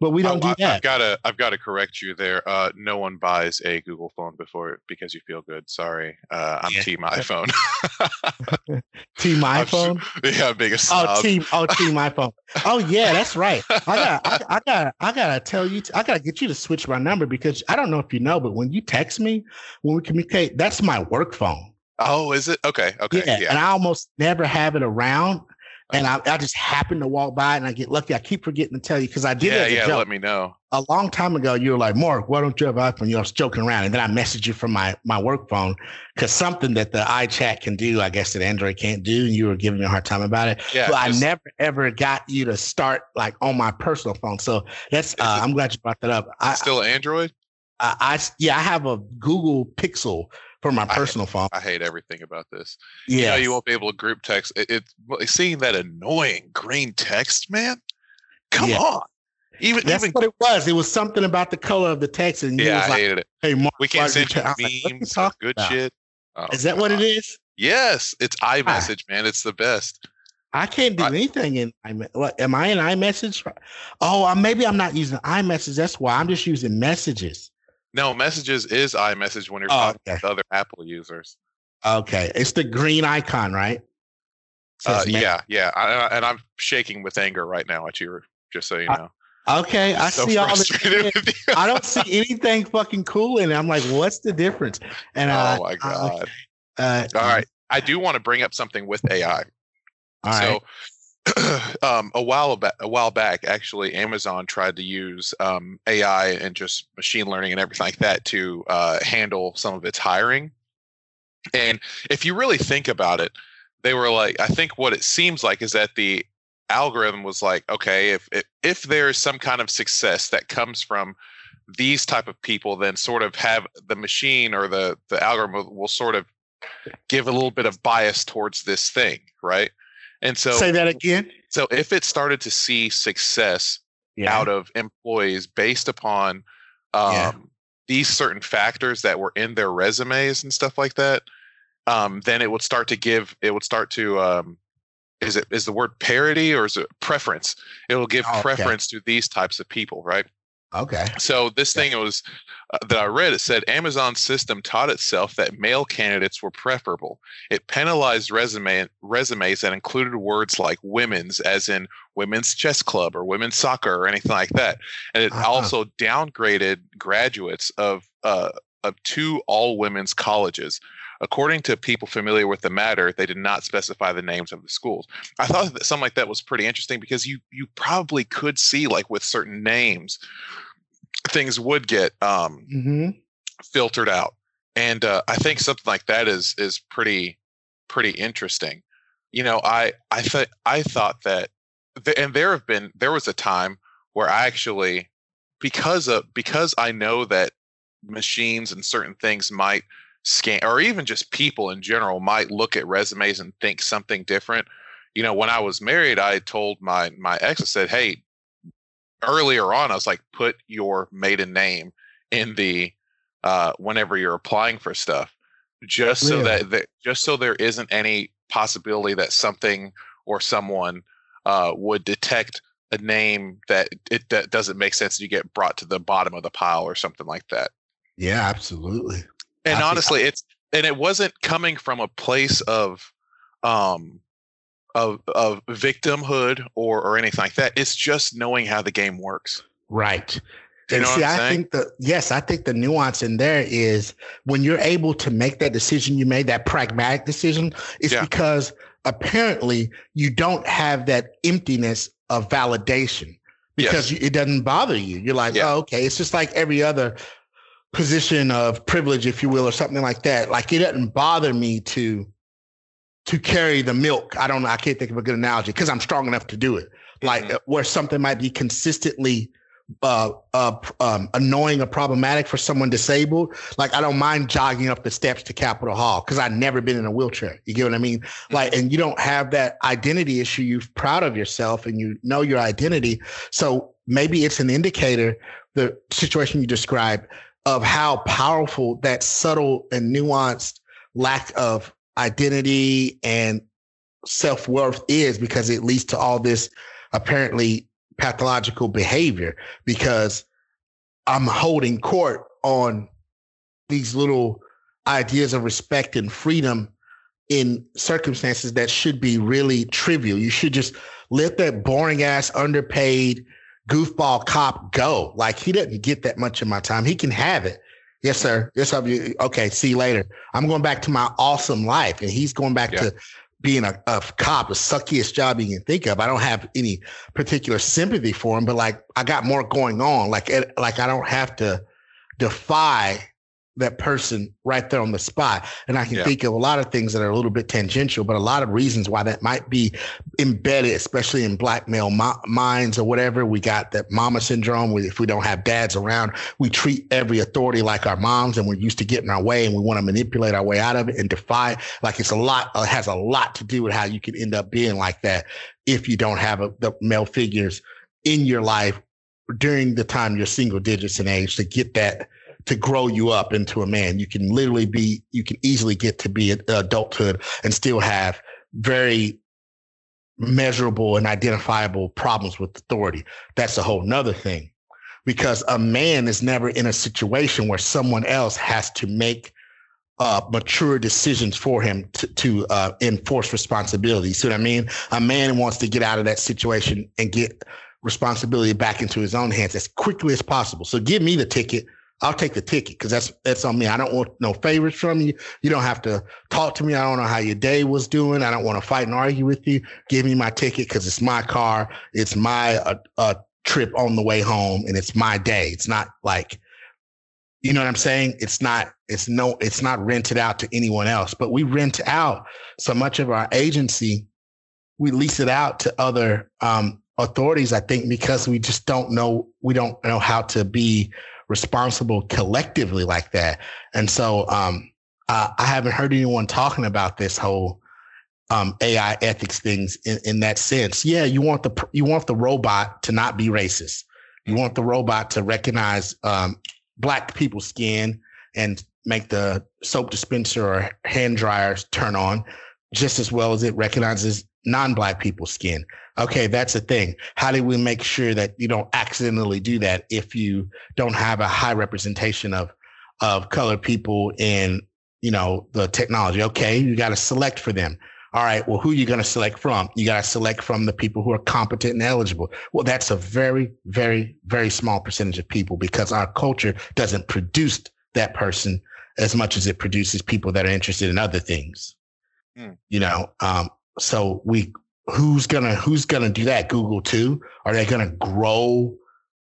C: but we don't
B: Oh,
C: do
B: I-
C: that.
B: I've got to I've got to correct you there. Uh, no one buys a Google phone before because you feel good. Sorry, uh, I'm
C: Yeah.
B: Team iPhone. *laughs*
C: Team *laughs*
B: I'm
C: iPhone. *laughs*
B: yeah, biggest
C: Oh,
B: snob.
C: team, oh, team iPhone. Oh, yeah, that's right. I got, I, I got, I gotta tell you, I gotta get you to switch my number because I don't know if you know, but when you text me, when we communicate, that's my work phone.
B: Oh, is it? Okay, okay,
C: yeah,
B: yeah.
C: and I almost never have it around, and I, I just happen to walk by and I get lucky. I keep forgetting to tell you because I did
B: Yeah,
C: as a
B: yeah.
C: joke.
B: Let me know.
C: a long time ago, you were like, Mark, why don't you have iPhone? You know, I was joking around. And then I messaged you from my, my work phone because something that the iChat can do, I guess that Android can't do. And you were giving me a hard time about it.
B: Yeah,
C: but I never ever got you to start like on my personal phone. So that's, uh,
B: it
C: I'm glad you brought that up. I,
B: Still Android?
C: I, I, yeah, I have a Google Pixel for my
B: I-
C: personal phone.
B: I hate everything about this.
C: Yeah.
B: You know, you won't be able to group text. It, it's seeing that annoying green text, man. Come
C: Yeah.
B: on. Even
C: That's
B: even
C: what it was. It was something about the color of the text. And you
B: yeah,
C: was
B: I
C: like,
B: hated it.
C: hey, Mark,
B: We can't send you
C: te-" *laughs* I like,
B: memes good
C: about?
B: shit. Oh,
C: Is that what it is?
B: Yes, it's ah. iMessage, man. It's the best.
C: I can't do
B: I-
C: anything in iMessage. Am I in iMessage? Oh, maybe I'm not using iMessage. That's why I'm just using messages.
B: No, messages is iMessage when you're
C: Oh,
B: talking
C: okay.
B: with other Apple users.
C: Okay, it's the green icon, right?
B: Uh, yeah, yeah, I, I- and I'm shaking with anger right now at you. Just so you
C: I-
B: know,
C: Okay, I
B: so
C: see all this.
B: frustrated
C: shit.
B: with you.
C: I don't see anything fucking cool in it. I'm like, what's the difference? And uh,
B: oh my
C: uh,
B: god!
C: uh,
B: All right, I do want to bring up something with AI.
C: all right. *clears throat*
B: Um, a while back, a while back, actually, Amazon tried to use um, AI and just machine learning and everything like that to uh, handle some of its hiring. And if you really think about it, they were like, I think what it seems like is that the algorithm was like, okay, if if, if there's some kind of success that comes from these type of people, then sort of have the machine or the the algorithm will, will sort of give a little bit of bias towards this thing, right? And so
C: Say that again.
B: so if it started to see success
C: Yeah.
B: out of employees based upon um,
C: Yeah.
B: these certain factors that were in their resumes and stuff like that, um, then it would start to give. It would start to. Um, is it is the word parity or is it preference? It will give
C: Okay.
B: preference to these types of people, right?
C: Okay.
B: So this thing was uh, that I read. It said Amazon's system taught itself that male candidates were preferable. It penalized resume resumes that included words like "women's," as in women's chess club or women's soccer or anything like that, and it
C: Uh-huh.
B: also downgraded graduates of uh, of two all women's colleges. According to people familiar with the matter, they did not specify the names of the schools. I thought that something like that was pretty interesting because you you probably could see like with certain names things would get um,
C: hmm
B: filtered out, and uh, I think something like that is is pretty pretty interesting. You know, I I thought I thought that, th- and there have been there was a time where I actually because of because I know that machines and certain things might scan or even just people in general might look at resumes and think something different. You know, when I was married, I told my my ex, I said, "Hey." Earlier on, I was like, "Put your maiden name in the uh, whenever you're applying for stuff, just so that, that just so there isn't any possibility that something or someone uh, would detect a name that it that doesn't make sense. You get brought to the bottom of the pile or something like that.
C: Yeah, absolutely. I
B: And
C: think-
B: honestly, it's and it wasn't coming from a place of um of of victimhood or or anything like that. It's just knowing how the game works.
C: Right.
B: You
C: and
B: know
C: see,
B: what I'm
C: I
B: saying?
C: think the yes, I think the nuance in there is when you're able to make that decision you made, that pragmatic decision, it's
B: Yeah.
C: because apparently you don't have that emptiness of validation because you, it doesn't bother you. You're like,
B: Yeah.
C: oh, okay, it's just like every other position of privilege, if you will, or something like that. Like it doesn't bother me to to carry the milk. I don't know. I can't think of a good analogy because I'm strong enough to do it. Like
B: Mhm.
C: uh, where something might be consistently uh, uh, um, annoying or problematic for someone disabled. Like I don't mind jogging up the steps to Capitol Hall because I've never been in a wheelchair. You get what I mean? Like, and you don't have that identity issue. You're proud of yourself and you know your identity. So maybe it's an indicator, the situation you described, of how powerful that subtle and nuanced lack of identity and self worth is because it leads to all this apparently pathological behavior because I'm holding court on these little ideas of respect and freedom in circumstances that should be really trivial. You should just let that boring ass underpaid goofball cop go. Like he doesn't get that much of my time. He can have it. Yes, sir. Yes, sir. Okay. See you later. I'm going back to my awesome life. And he's going back
B: Yeah.
C: to being a, a cop, the suckiest job you can think of. I don't have any particular sympathy for him, but like I got more going on. Like, it, like I don't have to defy that person right there on the spot. And I can
B: Yeah.
C: think of a lot of things that are a little bit tangential, but a lot of reasons why that might be embedded, especially in black male mi- minds or whatever. We got that mama syndrome. We, if we don't have dads around, we treat every authority like our moms and we're used to getting our way and we want to manipulate our way out of it and defy. Like it's a lot, uh, has a lot to do with how you can end up being like that if you don't have a, the male figures in your life during the time you're single digits in age to get that to grow you up into a man. You can literally be, you can easily get to be adulthood and still have very measurable and identifiable problems with authority. That's a whole nother thing. because a man is never in a situation where someone else has to make uh, mature decisions for him to, to uh, enforce responsibility. See what I mean? A man wants to get out of that situation and get responsibility back into his own hands as quickly as possible. So give me the ticket. I'll take the ticket because that's that's on me. I don't want no favors from you. You don't have to talk to me. I don't know how your day was doing. I don't want to fight and argue with you. Give me my ticket because it's my car. It's my uh, uh, trip on the way home, and it's my day. It's not like you know what I'm saying? It's not, it's no, it's not rented out to anyone else, but we rent out so much of our agency. We lease it out to other um, authorities, I think, because we just don't know, we don't know how to be responsible collectively like that. And so um, uh, I haven't heard anyone talking about this whole um, AI ethics things in, in that sense. Yeah, you want the you want the robot to not be racist. You want the robot to recognize um, black people's skin and make the soap dispenser or hand dryers turn on just as well as it recognizes non-black people's skin. Okay, that's a thing. How do we make sure that you don't accidentally do that if you don't have a high representation of of colored people in, you know, the technology? Okay, you got to select for them. All right, well, who are you going to select from? You got to select from the people who are competent and eligible. Well, that's a very, very, very small percentage of people because our culture doesn't produce that person as much as it produces people that are interested in other things. Mm. You know, um, so we who's gonna who's gonna do that? Google too? Are they gonna grow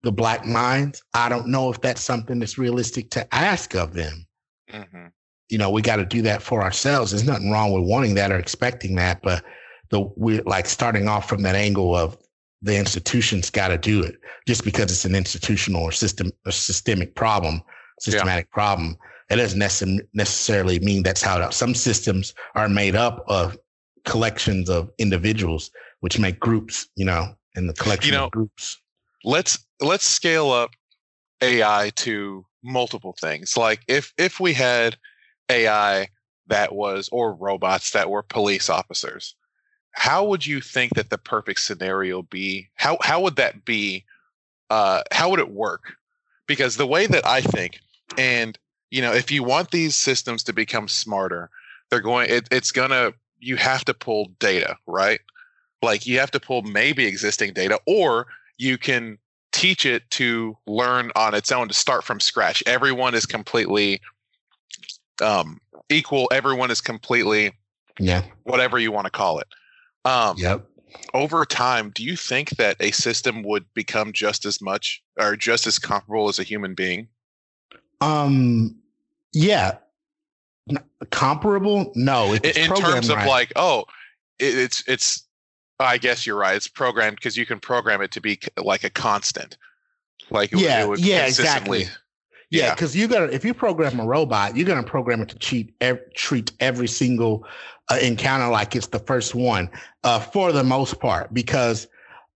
C: the black minds? I don't know if that's something that's realistic to ask of them. Mm-hmm you know, we got to do that for ourselves. There's nothing wrong with wanting that or expecting that, but the we're like starting off from that angle of the institutions got to do it just because it's an institutional or system or systemic problem, systematic yeah. problem. It doesn't necessarily mean that's how it. Some systems are made up of collections of individuals, which make groups. You know, and the collection you know, of groups.
B: Let's let's scale up AI to multiple things. Like if if we had AI that was, or robots that were police officers, how would you think that the perfect scenario be? How how would that be? Uh, how would it work? Because the way that I think, and you know, if you want these systems to become smarter, they're going. It, it's gonna. You have to pull data, right? Like you have to pull maybe existing data, or you can teach it to learn on its own to start from scratch. Everyone is completely um, equal. Everyone is completely,
C: yeah,
B: whatever you want to call it. Um,
C: yep.
B: Over time, do you think that a system would become just as much or just as comparable as a human being?
C: Um, yeah, comparable. No,
B: in, in terms of right. like, oh, it, it's it's. I guess you're right. It's programmed because you can program it to be like a constant. Like
C: yeah, yeah, exactly. Yeah, because yeah. you got to if you program a robot, you're gonna program it to cheat ev- treat every single uh, encounter like it's the first one, uh, for the most part, because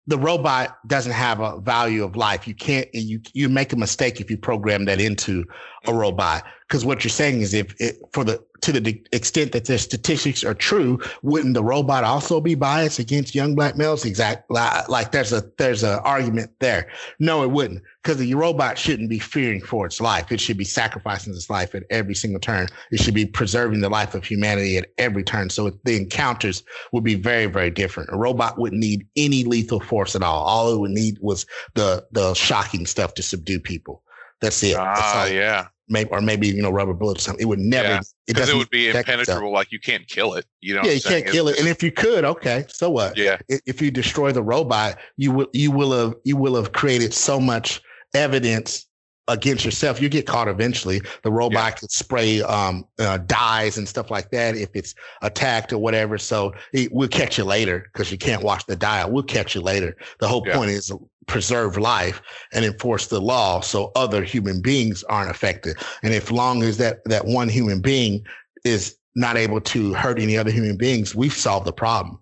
C: the robot doesn't have a value of life. You can't you you make a mistake if you program that into a robot because what you're saying is if it, for the to the extent that their statistics are true, wouldn't the robot also be biased against young black males? Exactly. Like there's a there's an argument there. No, it wouldn't, because the robot shouldn't be fearing for its life. It should be sacrificing its life at every single turn. It should be preserving the life of humanity at every turn. So the encounters would be very very different. A robot wouldn't need any lethal force at all. All it would need was the the shocking stuff to subdue people. That's it.
B: Ah, yeah
C: maybe or maybe you know rubber bullets or something. It would never. Yeah,
B: it, it would be impenetrable. Itself. Like you can't kill it. You know.
C: Yeah, you can't kill it. And if you could, okay, so what?
B: Yeah.
C: If you destroy the robot, you will you will have you will have created so much evidence against yourself. You get caught eventually. The robot yeah. could spray um, uh, dyes and stuff like that if it's attacked or whatever. So it, we'll catch you later because you can't watch the dial. We'll catch you later. The whole yeah. point is preserve life and enforce the law so other human beings aren't affected. And if long as that that one human being is not able to hurt any other human beings, we've solved the problem.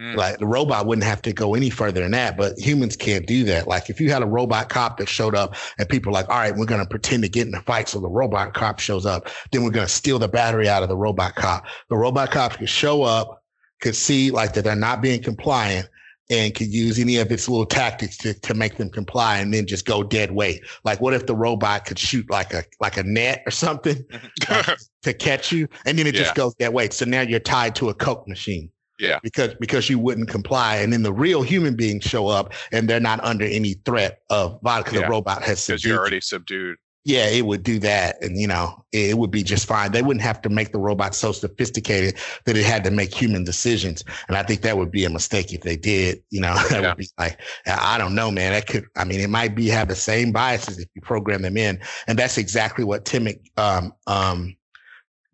C: Mm. Like the robot wouldn't have to go any further than that, but humans can't do that. Like if you had a robot cop that showed up and people are like, all right, we're going to pretend to get in a fight. So the robot cop shows up, then we're going to steal the battery out of the robot cop. The robot cop could show up, could see like that they're not being compliant and could use any of its little tactics to, to make them comply and then just go dead weight. Like what if the robot could shoot like a like a net or something like, *laughs* *laughs* to catch you and then it
B: Yeah.
C: just goes dead weight. So now you're tied to a Coke machine.
B: Yeah.
C: Because because you wouldn't comply. And then the real human beings show up and they're not under any threat of violence because
B: Yeah.
C: the robot has
B: because you're already subdued.
C: yeah, it would do that. And, you know, it, it would be just fine. They wouldn't have to make the robot so sophisticated that it had to make human decisions. And I think that would be a mistake if they did. You know, *laughs* that
B: Yeah.
C: would be like, I I don't know, man. That could, I mean, it might be have the same biases if you program them in. And that's exactly what Tim, um, um,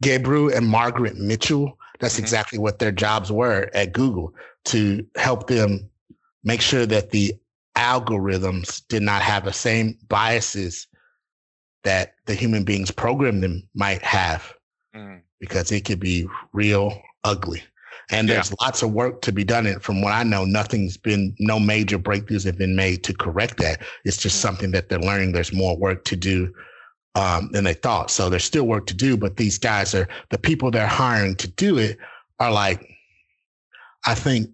C: Gebru and Margaret Mitchell, that's
B: Mhm.
C: exactly what their jobs were at Google to help them make sure that the algorithms did not have the same biases that the human beings programmed them might have
B: Mm.
C: because it could be real ugly. And
B: Yeah.
C: there's lots of work to be done. And from what I know, nothing's been, no major breakthroughs have been made to correct that. It's just something that they're learning. There's more work to do um, than they thought. So there's still work to do, but these guys are the people they're hiring to do it are like, I think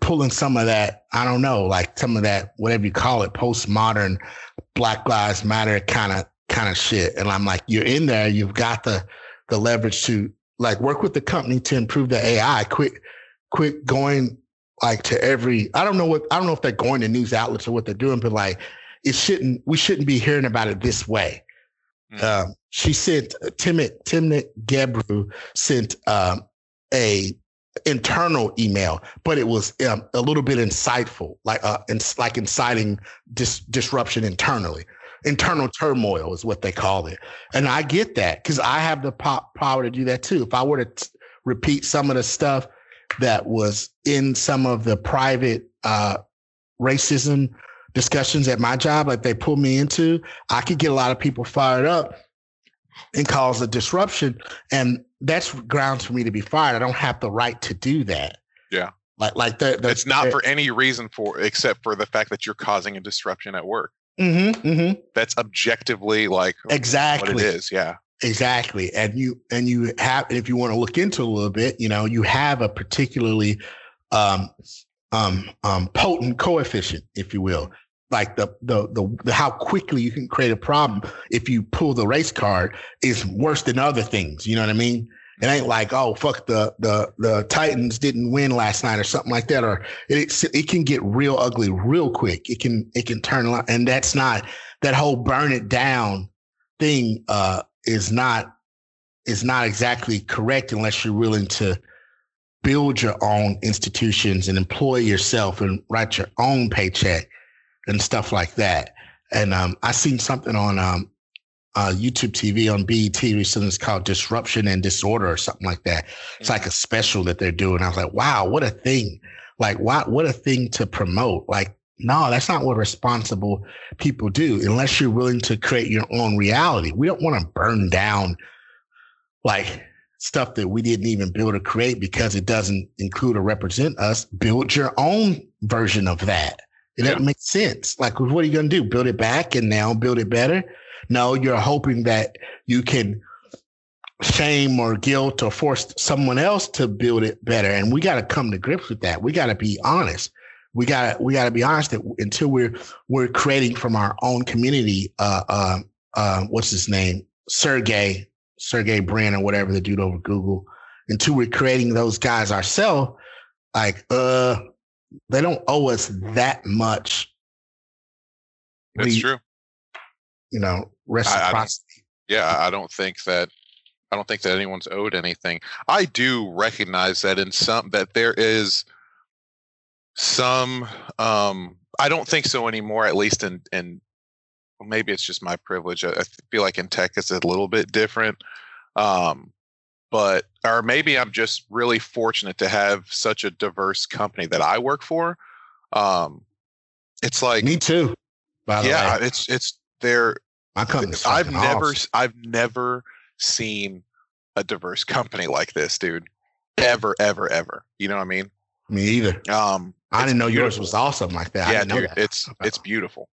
C: pulling some of that, I don't know, like some of that, whatever you call it, postmodern Black Lives Matter kind of kind of shit. And I'm like, you're in there, you've got the the leverage to like work with the company to improve the AI. Quit quit going like to every I don't know what I don't know if they're going to news outlets or what they're doing, but like it shouldn't we shouldn't be hearing about it this way.
B: Mm.
C: Um, she sent Timnit Timnit Gebru sent um, a internal email, but it was um, a little bit insightful, like uh, ins- like inciting dis- disruption internally. Internal turmoil is what they call it, and I get that because I have the po- power to do that too. If I were to t- repeat some of the stuff that was in some of the private uh, racism discussions at my job, like they pull me into, I could get a lot of people fired up and cause a disruption. And that's grounds for me to be fired. I don't have the right to do that.
B: Yeah.
C: Like, like that.
B: It's not for any reason for except for the fact that you're causing a disruption at work.
C: Mm-hmm, mm-hmm.
B: That's objectively like
C: Exactly.
B: what it is. Yeah.
C: Exactly. And you and you have if you want to look into a little bit, you know, you have a particularly um um um potent coefficient, if you will. Like the, the the the how quickly you can create a problem if you pull the race card is worse than other things. You know what I mean? It ain't like, oh fuck the the the Titans didn't win last night or something like that. Or it it can get real ugly real quick. It can it can turn and that's not that whole burn it down thing uh is not is not exactly correct unless you're willing to build your own institutions and employ yourself and write your own paycheck and stuff like that. And um, I seen something on um, uh, YouTube TV on BET recently. It's called Disruption and Disorder or something like that. It's like a special that they're doing. I was like, wow, what a thing! Like, what what a thing to promote. Like, no, that's not what responsible people do unless you're willing to create your own reality. We don't want to burn down like stuff that we didn't even build or create because it doesn't include or represent us. Build your own version of that. It doesn't make sense. Like, what are you going to do? Build it back and now build it better? No, you're hoping that you can shame or guilt or force someone else to build it better. And we got to come to grips with that. We got to be honest. We got to we got to be honest that until we're we're creating from our own community. Uh, uh, uh, what's his name? Sergey Sergey Brin or whatever the dude over Google. Until we're creating those guys ourselves, like uh, they don't owe us that much.
B: That's
C: We-
B: true.
C: You know, reciprocity.
B: Yeah, I- I don't think that I don't think that anyone's owed anything. I do recognize that in some that there is some um I don't think so anymore, at least in in well, maybe it's just my privilege. I, I feel like in tech it's a little bit different. Um but or maybe I'm just really fortunate to have such a diverse company that I work for. Um it's like
C: Me too. By the
B: yeah,
C: way,
B: it's it's there
C: my company's
B: I've never
C: awesome.
B: I've never seen a diverse company like this, dude. Ever, ever, ever. You know what I mean?
C: Me either.
B: Um
C: I didn't know yours was awesome like that. I
B: yeah, dude,
C: that.
B: it's it's beautiful.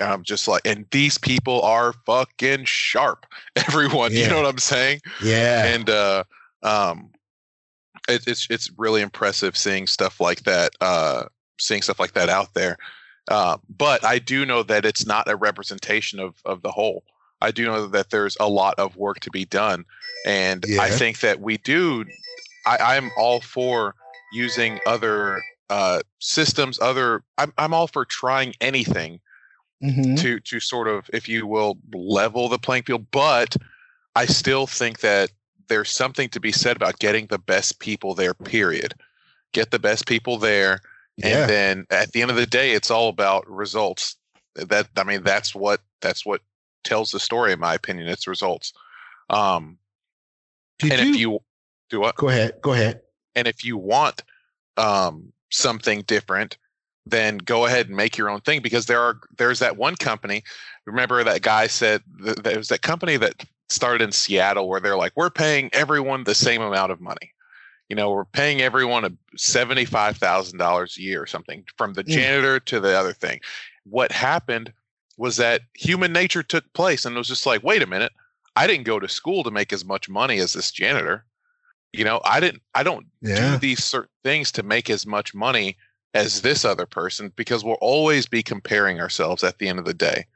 B: Um, just like and these people are fucking sharp. *laughs* Everyone, you know what I'm saying?
C: yeah.
B: And uh um it, it's it's really impressive seeing stuff like that uh seeing stuff like that out there. Uh, but I do know that it's not a representation of of the whole. I do know that there's a lot of work to be done, and
C: Yeah.
B: I think that we do. I, I'm all for using other uh, systems. Other, I'm I'm all for trying anything
C: Mhm.
B: to to sort of, if you will, level the playing field. But I still think that there's something to be said about getting the best people there. Period. Get the best people there,
C: Yeah.
B: and then at the end of the day, it's all about results. That I mean, that's what that's what tells the story, in my opinion. It's results. Um,
C: Did
B: and
C: you,
B: if you do what,
C: go ahead? Go ahead.
B: and if you want um, something different, then go ahead and make your own thing because there are there's that one company. Remember that guy said th- there was that company that started in Seattle where they're like, we're paying everyone the same amount of money. You know, we're paying everyone a seventy-five thousand dollars a year or something, from the
C: Mm.
B: janitor to the other thing. What happened was that human nature took place, and it was just like, wait a minute, I didn't go to school to make as much money as this janitor. You know, I didn't. I don't
C: Yeah.
B: do these certain things to make as much money as this other person because we'll always be comparing ourselves at the end of the day.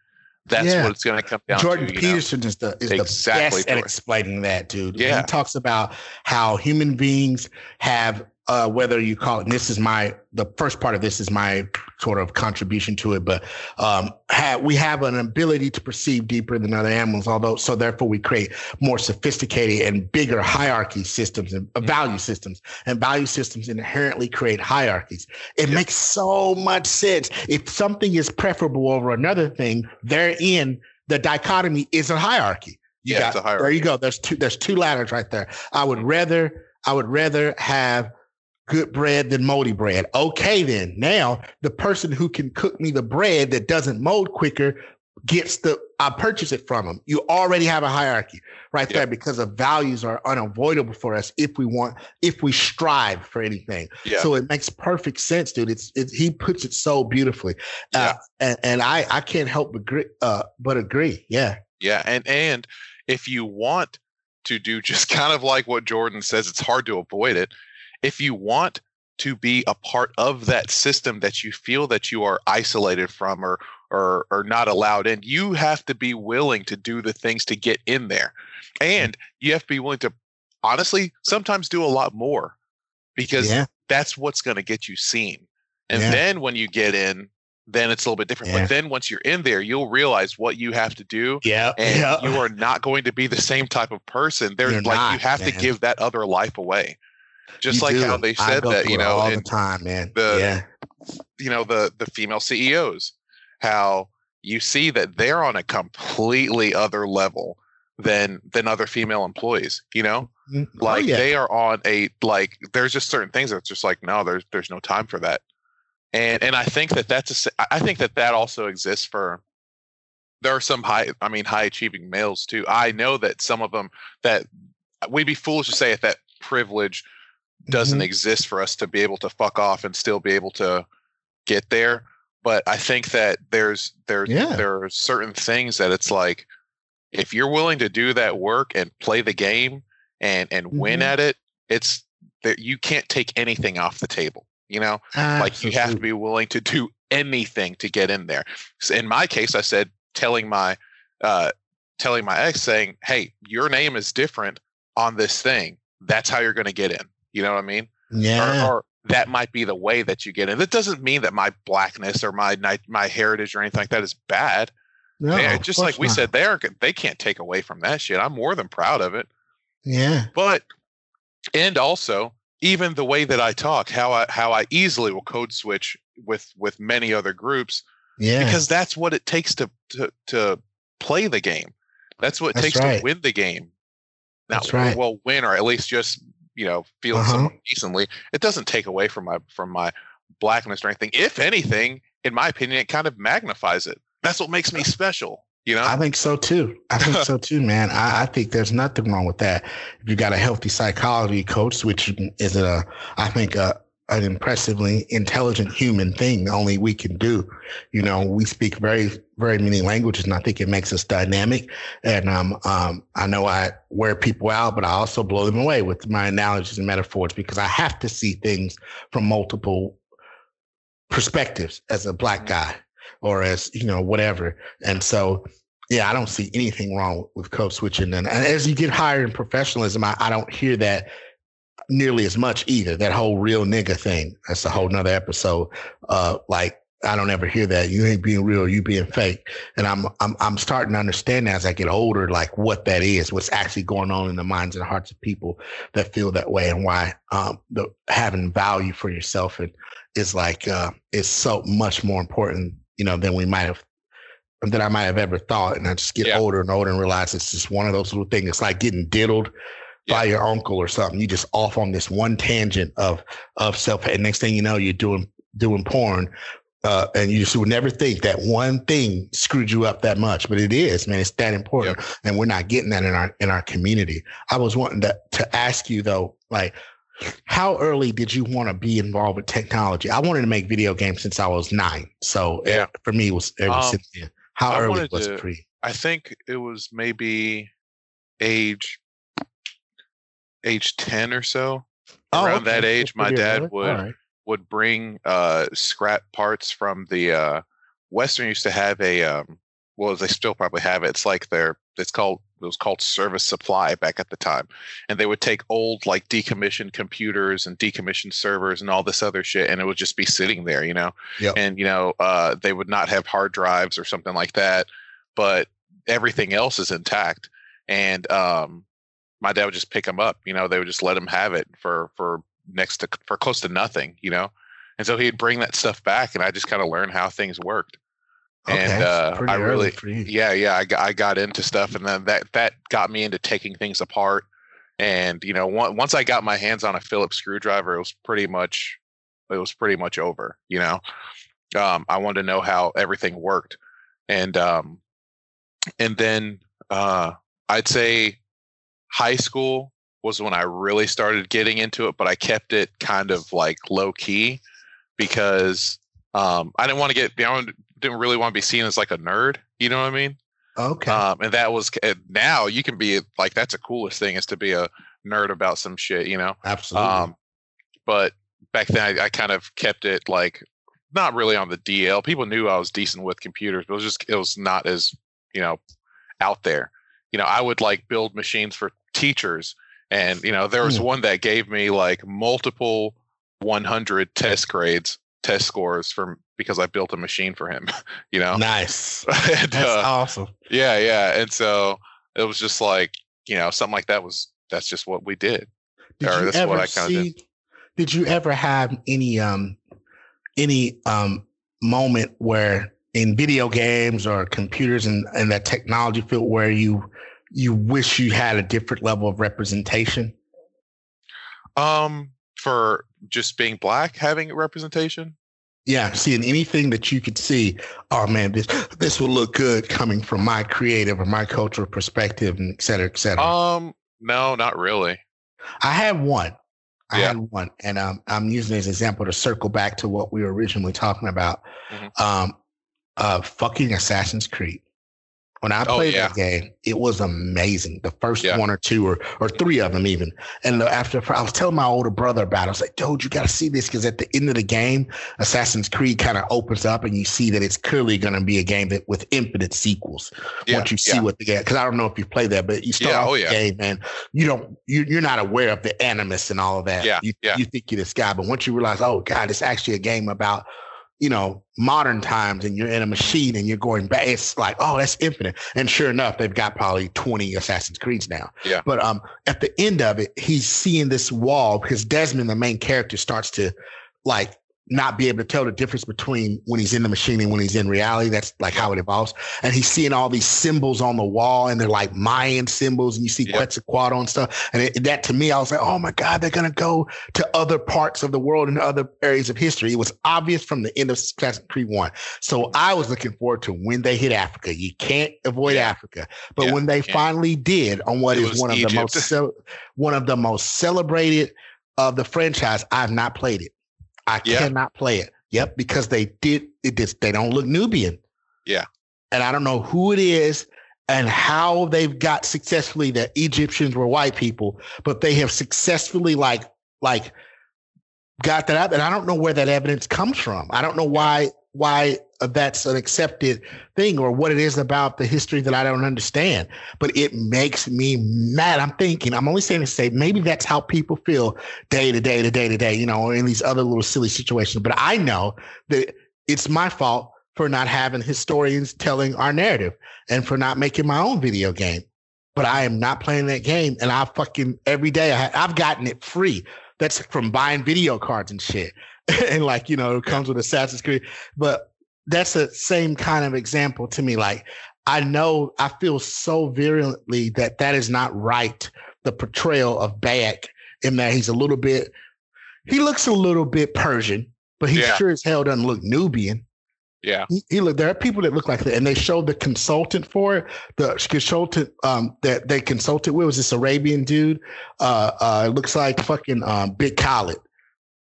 B: That's
C: Yeah.
B: what it's going to come down
C: Jordan
B: to. know?
C: Peterson is the is
B: Exactly,
C: the best at explaining that, dude.
B: Yeah.
C: He talks about how human beings have uh, whether you call it and this is my the first part of this is my sort of contribution to it, but um have, we have an ability to perceive deeper than other animals, although so therefore we create more sophisticated and bigger hierarchy systems and uh,
B: Mm-hmm.
C: value systems. And value systems inherently create hierarchies. It makes so much sense. If something is preferable over another thing, therein the dichotomy is a hierarchy. You
B: Yeah, it's a
C: There you go. There's two. There's two ladders right there. I would rather. I would rather have good bread than moldy bread. Okay, then now the person who can cook me the bread that doesn't mold quicker gets the. I purchase it from them. You already have a hierarchy right
B: Yeah.
C: there because the values are unavoidable for us if we want if we strive for anything.
B: Yeah.
C: So it makes perfect sense, dude. It's it, he puts it so beautifully, uh, and and I I can't help but agree. Uh, but agree. Yeah.
B: Yeah, and and if you want to do *laughs* just kind of like what Jordan says, it's hard to avoid it. If you want to be a part of that system that you feel that you are isolated from or or or not allowed in, you have to be willing to do the things to get in there. And you have to be willing to honestly sometimes do a lot more because
C: Yeah.
B: that's what's going to get you seen. And
C: Yeah.
B: then when you get in, then it's a little bit different.
C: Yeah.
B: But then once you're in there, you'll realize what you have to do
C: Yeah.
B: and
C: yeah.
B: you are not going to be the same type of person. There's like you
C: not,
B: have to give that other life away. Just
C: You
B: like
C: do.
B: how they said that, you know,
C: all the time, man.
B: the-
C: yeah.
B: you know, the the female CEOs, how you see that they're on a completely other level than than other female employees, you know?
C: Mm, oh,
B: Like
C: yeah.
B: they are on a like there's just certain things that's just like no, there's there's no time for that. And and I think that that's a, I think that that also exists for there are some high I mean high achieving males too. I know that some of them that we'd be foolish to say if that privilege doesn't
C: Mhm.
B: exist for us to be able to fuck off and still be able to get there. But I think that there's there's
C: Yeah.
B: there are certain things that it's like if you're willing to do that work and play the game and and win
C: Mhm.
B: at it, it's that you can't take anything off the table. You know, like you have to be willing to do anything to get in there. So in my case, I said telling my uh, telling my ex saying, "Hey, your name is different on this thing. That's how you're going to get in." You know what I mean?
C: Yeah.
B: Or, or that might be the way that you get in. That doesn't mean that my blackness or my my, heritage or anything like that is bad.
C: no,
B: Yeah, just like we
C: not.
B: said, they aren't, they can't take away from that shit. I'm more than proud of it.
C: Yeah.
B: But and also even the way that I talk, how I how I easily will code switch with with many other groups
C: Yeah.
B: because that's what it takes to to to play the game. That's what it
C: That's
B: takes
C: right.
B: to win the game. Not
C: That's right.
B: well win or at least just you know feel
C: Uh-huh.
B: somewhat decently. It doesn't take away from my from my blackness or anything. If anything, in my opinion, it kind of magnifies it. That's what makes me special. You know?
C: I think so too. I think so too, man. I, I think there's nothing wrong with that. If you got a healthy psychology coach, which is a, I think, a, an impressively intelligent human thing only we can do. You know, we speak very, very many languages, and I think it makes us dynamic. And um, um, I know I wear people out, but I also blow them away with my analogies and metaphors because I have to see things from multiple perspectives as a black guy or as you know whatever. And so yeah, I don't see anything wrong with code switching. And, and as you get higher in professionalism, I, I don't hear that nearly as much either. That whole real nigga thing. That's a whole nother episode. Uh, like I don't ever hear that. You ain't being real, you being fake. And I'm I'm I'm starting to understand as I get older, like what that is, what's actually going on in the minds and hearts of people that feel that way and why um the having value for yourself and is like uh is so much more important, you know, than we might have than I might have ever thought. And I just get yeah. older and older and realize it's just one of those little things. It's like getting diddled yeah. by your uncle or something. You just off on this one tangent of of self. And next thing you know, you're doing doing porn uh, and you just would never think that one thing screwed you up that much, but it is, man. It's that important, yep. and we're not getting that in our in our community. I was wanting to to ask you though, like, how early did you want to be involved with technology? I wanted to make video games since I was nine, so yeah. for me, it was ever um, since then. How I early was
B: to, pre? I think it was maybe age age ten or so. Oh, Around okay. that age, my dad would would bring uh, scrap parts from the uh, Western used to have a um, well they still probably have it. It's like their it's called it was called service supply back at the time, and they would take old like decommissioned computers and decommissioned servers and all this other shit, and it would just be sitting there, you know. Yep. And you know uh, they would not have hard drives or something like that, but everything else is intact. And um, my dad would just pick them up. You know, they would just let him have it for for next to for close to nothing, you know. And so he'd bring that stuff back, and I just kind of learned how things worked. Okay, and uh, I really, yeah, yeah, I got, I got into stuff, and then that that got me into taking things apart. And you know, once I got my hands on a Phillips screwdriver, it was pretty much, it was pretty much over. You know, um, I wanted to know how everything worked, and um, and then uh, I'd say high school was when I really started getting into it, but I kept it kind of like low key because um, I didn't want to get, I didn't really want to be seen as like a nerd. You know what I mean?
C: Okay.
B: Um, and that was now you can be like that's the coolest thing is to be a nerd about some shit. You know?
C: Absolutely. Um,
B: but back then I, I kind of kept it like not really on the DL. People knew I was decent with computers, but it was just it was not as you know out there. You know, I would like build machines for teachers and you know, there was mm. one that gave me like multiple 100 test grades, test scores from because I built a machine for him. *laughs* You know,
C: nice. *laughs* and, That's uh, awesome.
B: Yeah, yeah. And so it was just like you know something like that was that's just what we did.
C: Did or you ever see? Did. did you ever have any um any um moment where in video games or computers and, and that technology field where you you wish you had a different level of representation?
B: Um, for just being black, having representation.
C: Yeah, seeing anything that you could see, oh man, this this will look good coming from my creative or my cultural perspective, and et cetera, et cetera.
B: Um, no, not really.
C: I had one. I yeah. had one, and um, I'm using as an example to circle back to what we were originally talking about. Mm-hmm. Um, uh, fucking Assassin's Creed. When I oh, played oh, yeah. that game, it was amazing. The first yeah. one or two or or three of them even. And after I was telling my older brother about it, I was like, dude, you got to see this because at the end of the game, Assassin's Creed kind of opens up and you see that it's clearly going to be a game that with infinite sequels. Yeah. Once you see what the game, because I don't know if you play that, but you start off oh, the game and you don't, you, you're not aware of the animus and all of that.
B: Yeah.
C: You,
B: yeah.
C: you think you're this guy, but once you realize, oh God, it's actually a game about you know, modern times and you're in a machine and you're going back, it's like, oh, that's infinite. And sure enough, they've got probably 20 Assassin's Creeds now.
B: Yeah.
C: But um, at the end of it, he's seeing this wall because Desmond, the main character, starts to like not be able to tell the difference between when he's in the machine and when he's in reality. That's like how it evolves. And he's seeing all these symbols on the wall and they're like Mayan symbols and you see yep. Quetzalcoatl and stuff. And it, that to me, I was like, oh my God, they're going to go to other parts of the world and other areas of history. It was obvious from the end of Assassin's Creed 1. So I was looking forward to when they hit Africa. You can't avoid yeah. Africa. But yeah, when they finally did on what it is one Egypt. of the most, one of the most celebrated of the franchise, I've not played it. I cannot play it. Yep, because they did it. Just, they don't look Nubian.
B: Yeah,
C: and I don't know who it is and how they've got successfully that Egyptians were white people, but they have successfully like like got that out, and I don't know where that evidence comes from. I don't know why why that's an accepted thing or what it is about the history that I don't understand. But it makes me mad. I'm thinking, I'm only saying to say maybe that's how people feel day to day to day to day, you know, in these other little silly situations. But I know that it's my fault for not having historians telling our narrative and for not making my own video game. But I am not playing that game. And I fucking every day I, I've gotten it free. That's from buying video cards and shit. *laughs* and like, you know, it comes with Assassin's Creed. But that's the same kind of example to me. Like, I know I feel so virulently that that is not right. The portrayal of Bayek in that he's a little bit, he looks a little bit Persian, but he yeah. sure as hell doesn't look Nubian.
B: Yeah.
C: He, he look, there are people that look like that. And they showed the consultant for it. The consultant um, that they consulted with was this Arabian dude. Uh, uh, it looks like fucking um, Big Khaled.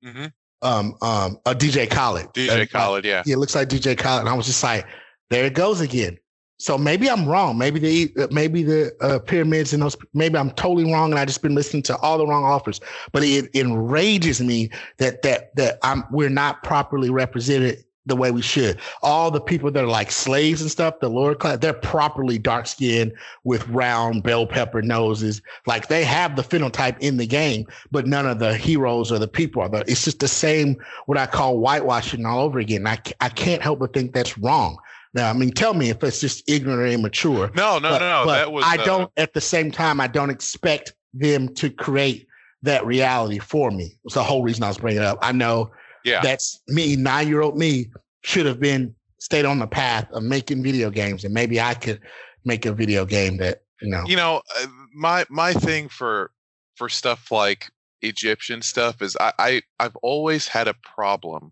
C: Mm-hmm. Um, um, a DJ Khaled.
B: DJ Khaled, yeah.
C: Yeah, it looks like DJ Khaled. And I was just like, there it goes again. So maybe I'm wrong. Maybe the maybe the uh, pyramids and those. Maybe I'm totally wrong, and I just been listening to all the wrong offers. But it enrages me that that that I'm we're not properly represented the way we should. All the people that are like slaves and stuff, the lower class, they're properly dark skinned with round bell pepper noses. Like they have the phenotype in the game, but none of the heroes or the people are. The, it's just the same, what I call whitewashing all over again. I, I can't help but think that's wrong. Now, I mean, tell me if it's just ignorant and immature.
B: No, no, but, no, no.
C: That was. I uh, don't. At the same time, I don't expect them to create that reality for me. It's the whole reason I was bringing it up. I know
B: yeah.
C: That's me, nine year old me, should have been stayed on the path of making video games. And maybe I could make a video game that, you know.
B: You know, uh, my my thing for for stuff like Egyptian stuff is I, I I've always had a problem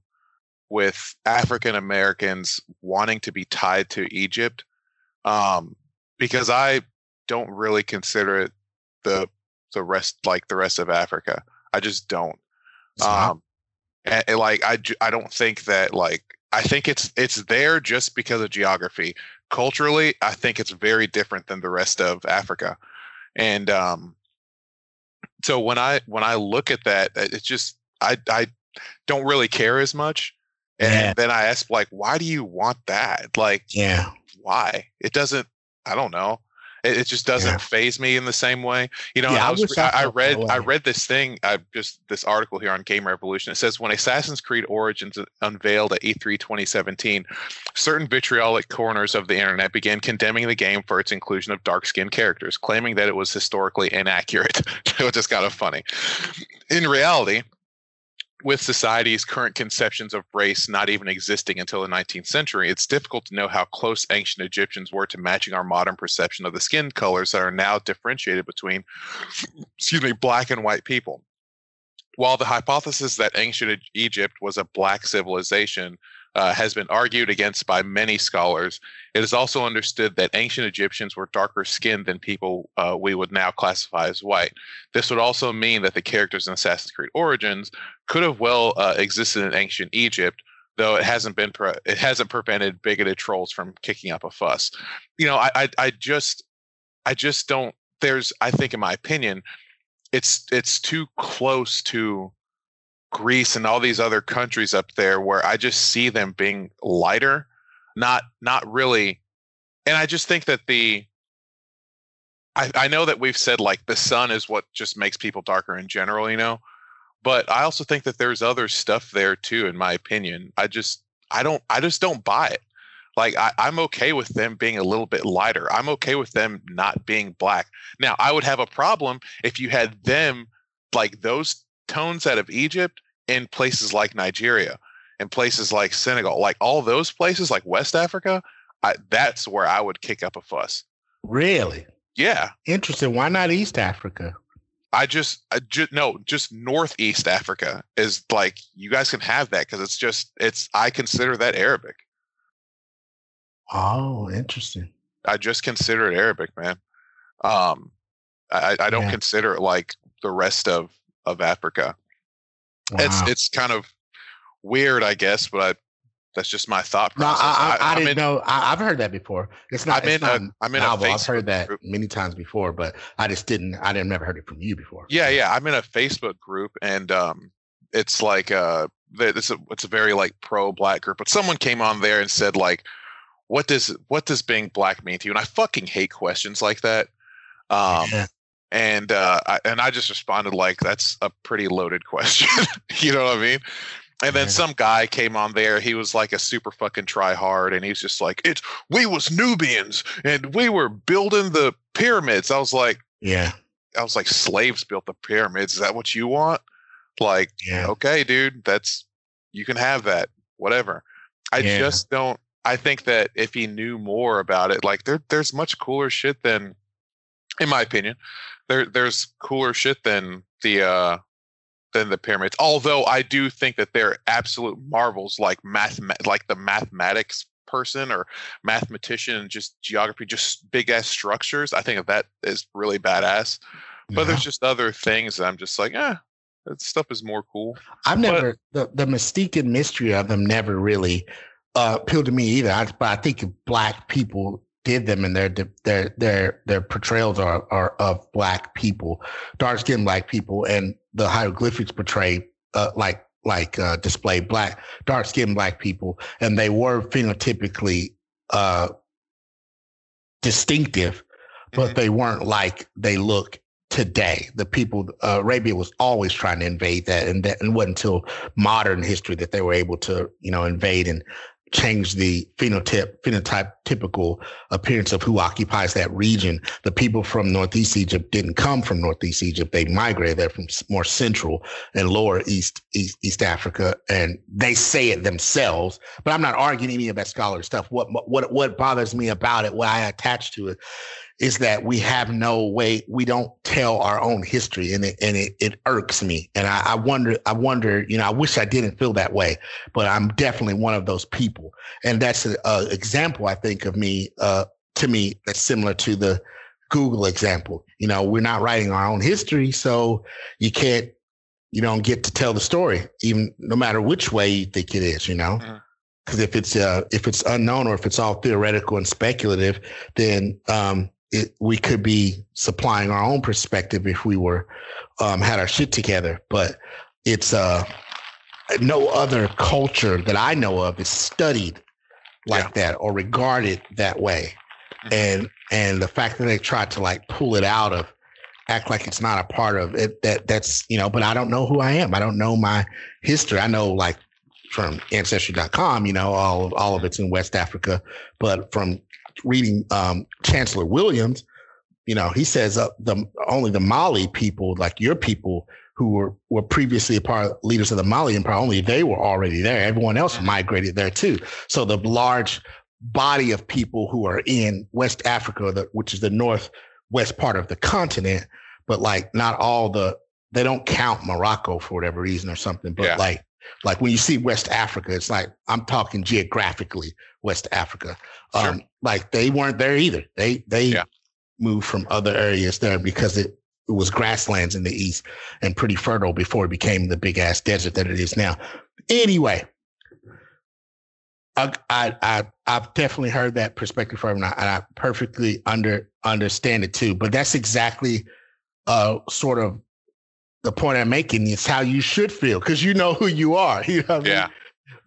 B: with African Americans wanting to be tied to Egypt. Um, because I don't really consider it the the rest like the rest of Africa. I just don't. Um, and, and like I, I don't think that like I think it's it's there just because of geography. Culturally, I think it's very different than the rest of Africa, and um, so when I when I look at that, it's just I I don't really care as much. And yeah. then I ask like, why do you want that? Like,
C: yeah,
B: why? It doesn't. I don't know. It, it just doesn't yeah. faze me in the same way. You know, yeah, I, was, I, I, read I read this thing. I just this article here on Game Revolution. It says when Assassin's Creed Origins unveiled at E3 2017, certain vitriolic corners of the internet began condemning the game for its inclusion of dark-skinned characters, claiming that it was historically inaccurate, *laughs* which just kind of funny. In reality, with society's current conceptions of race not even existing until the 19th century, it's difficult to know how close ancient Egyptians were to matching our modern perception of the skin colors that are now differentiated between, *sniffs* excuse me, black and white people. While the hypothesis that ancient Egypt was a black civilization uh, has been argued against by many scholars. It is also understood that ancient Egyptians were darker skinned than people uh, we would now classify as white. This would also mean that the characters in Assassin's Creed Origins could have well uh, existed in ancient Egypt, though it hasn't been pre- it hasn't prevented bigoted trolls from kicking up a fuss. You know, I, I, I just I just don't. There's I think in my opinion, it's it's too close to Greece and all these other countries up there where I just see them being lighter, not not really. And I just think that the I, I know that we've said like the sun is what just makes people darker in general, you know. But I also think that there's other stuff there too, in my opinion. I just I don't I just don't buy it. Like I, I'm okay with them being a little bit lighter. I'm okay with them not being black. Now I would have a problem if you had them like those tones out of Egypt in places like Nigeria and places like Senegal, like all those places, like West Africa, I, that's where I would kick up a fuss.
C: Really?
B: Yeah.
C: Interesting. Why not East Africa?
B: I just, I just no, just Northeast Africa is like you guys can have that because it's just it's I consider that Arabic.
C: Oh, interesting.
B: I just consider it Arabic, man. Um, I, I don't yeah. consider it like the rest of of Africa. Wow. It's it's kind of weird, I guess, but I, that's just my thought process.
C: No, I, I, I didn't in, know. I, have heard that before. It's not.
B: I'm
C: in
B: not a, I'm in novel.
C: a I've heard that group. many times before, but I just didn't. I didn't never heard it from you before.
B: Yeah, yeah. I'm in a Facebook group, and um, it's like uh it's a it's a very like pro black group, but someone came on there and said like, what does what does being black mean to you? And I fucking hate questions like that. Um, yeah. And uh, I, and I just responded like, that's a pretty loaded question. *laughs* you know what I mean? And then some guy came on there. He was like a super fucking try hard, and he's just like, "It's we was Nubians, and we were building the pyramids." I was like,
C: "Yeah."
B: I was like, "Slaves built the pyramids. Is that what you want?" Like, yeah. okay, dude, that's you can have that. Whatever. I yeah. just don't. I think that if he knew more about it, like there, there's much cooler shit than, in my opinion, there, there's cooler shit than the uh than the pyramids. Although I do think that they're absolute marvels, like math, like the mathematics person or mathematician and just geography, just big ass structures. I think that is really badass. But yeah. there's just other things that I'm just like, eh, that stuff is more cool.
C: I've never but, the the mystique and mystery of them never really uh, appealed to me either. I, but I think if black people did them and their their their their portrayals are are of black people, dark skinned black people, and the hieroglyphics portray uh, like like uh, display black dark skinned black people, and they were phenotypically uh, distinctive, but mm-hmm. they weren't like they look today. The people, uh, Arabia was always trying to invade that, and that and wasn't until modern history that they were able to, you know, invade and change the phenotype phenotype typical appearance of who occupies that region. The people from Northeast Egypt didn't come from Northeast Egypt; they migrated there from more central and lower East East, East Africa, and they say it themselves. But I'm not arguing any of that scholarly stuff. What what what bothers me about it, what I attach to it, is that we have no way we don't tell our own history and it and it, it irks me. And I, I, wonder i wonder you know i wish i didn't feel that way but i'm definitely one of those people. And that's an example i think of me uh, to me that's similar to the google example. You know we're not writing our own history so you can't you don't get to tell the story even no matter which way you think it is you know? Because mm-hmm. if it's uh, if it's unknown or if it's all theoretical and speculative then um, it, we could be supplying our own perspective if we were um, had our shit together. But it's uh, no other culture that I know of is studied like yeah. that or regarded that way. Mm-hmm. And and the fact that they tried to like pull it out of act like it's not a part of it that that's you know but i don't know who i am i don't know my history i know like from ancestry.com you know all of all of it's in west africa but from reading um, Chancellor Williams, you know, he says uh, the only the Mali people, like your people, who were were previously a part of leaders of the Mali Empire, only they were already there. Everyone else migrated there too. So the large body of people who are in West Africa, the, which is the northwest part of the continent, but like not all the they don't count Morocco for whatever reason or something. But yeah. like like when you see West Africa, it's like I'm talking geographically West Africa. Sure. Um, like they weren't there either. They they yeah. moved from other areas there because it, it was grasslands in the east and pretty fertile before it became the big ass desert that it is now. Anyway, I I, I have definitely heard that perspective from, and I, and I perfectly under understand it too. But that's exactly uh sort of the point I'm making is how you should feel because you know who you are. *laughs* You know
B: yeah. I mean?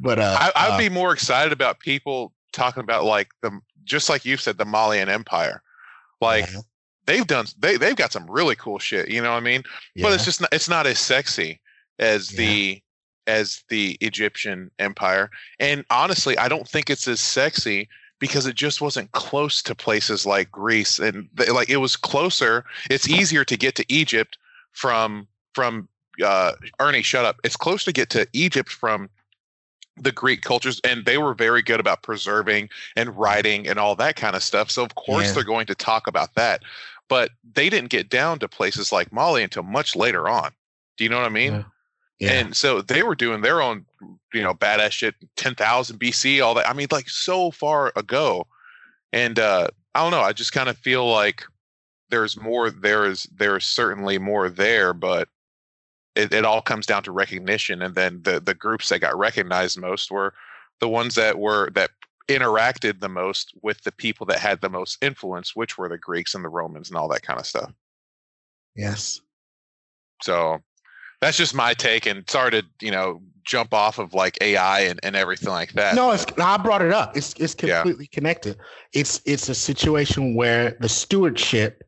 C: But uh,
B: I, would uh, be more excited about people talking about like the just like you said the Malian Empire, like. Yeah. They've done they they've got some really cool shit, you know what I mean? Yeah. But it's just not, it's not as sexy as yeah. the as the Egyptian empire. And honestly, I don't think it's as sexy because it just wasn't close to places like Greece and they, like it was closer. It's easier to get to Egypt from from uh, Ernie. Shut up. It's close to get to Egypt from the Greek cultures, and they were very good about preserving and writing and all that kind of stuff. So of course yeah. they're going to talk about that, but they didn't get down to places like Mali until much later on. Do you know what I mean? Yeah. Yeah. And so they were doing their own, you know, badass shit, 10,000 BC, all that. I mean, like so far ago. And uh, I don't know. I just kind of feel like there's more, there is, there's certainly more there, but it, it all comes down to recognition and then the the groups that got recognized most were the ones that were that interacted the most with the people that had the most influence which were the greeks and the romans and all that kind of stuff
C: yes
B: so that's just my take and sorry to you know jump off of like ai and, and everything like that
C: No, it's I brought it up. It's it's
B: Yeah.
C: completely connected. It's it's a situation where the stewardship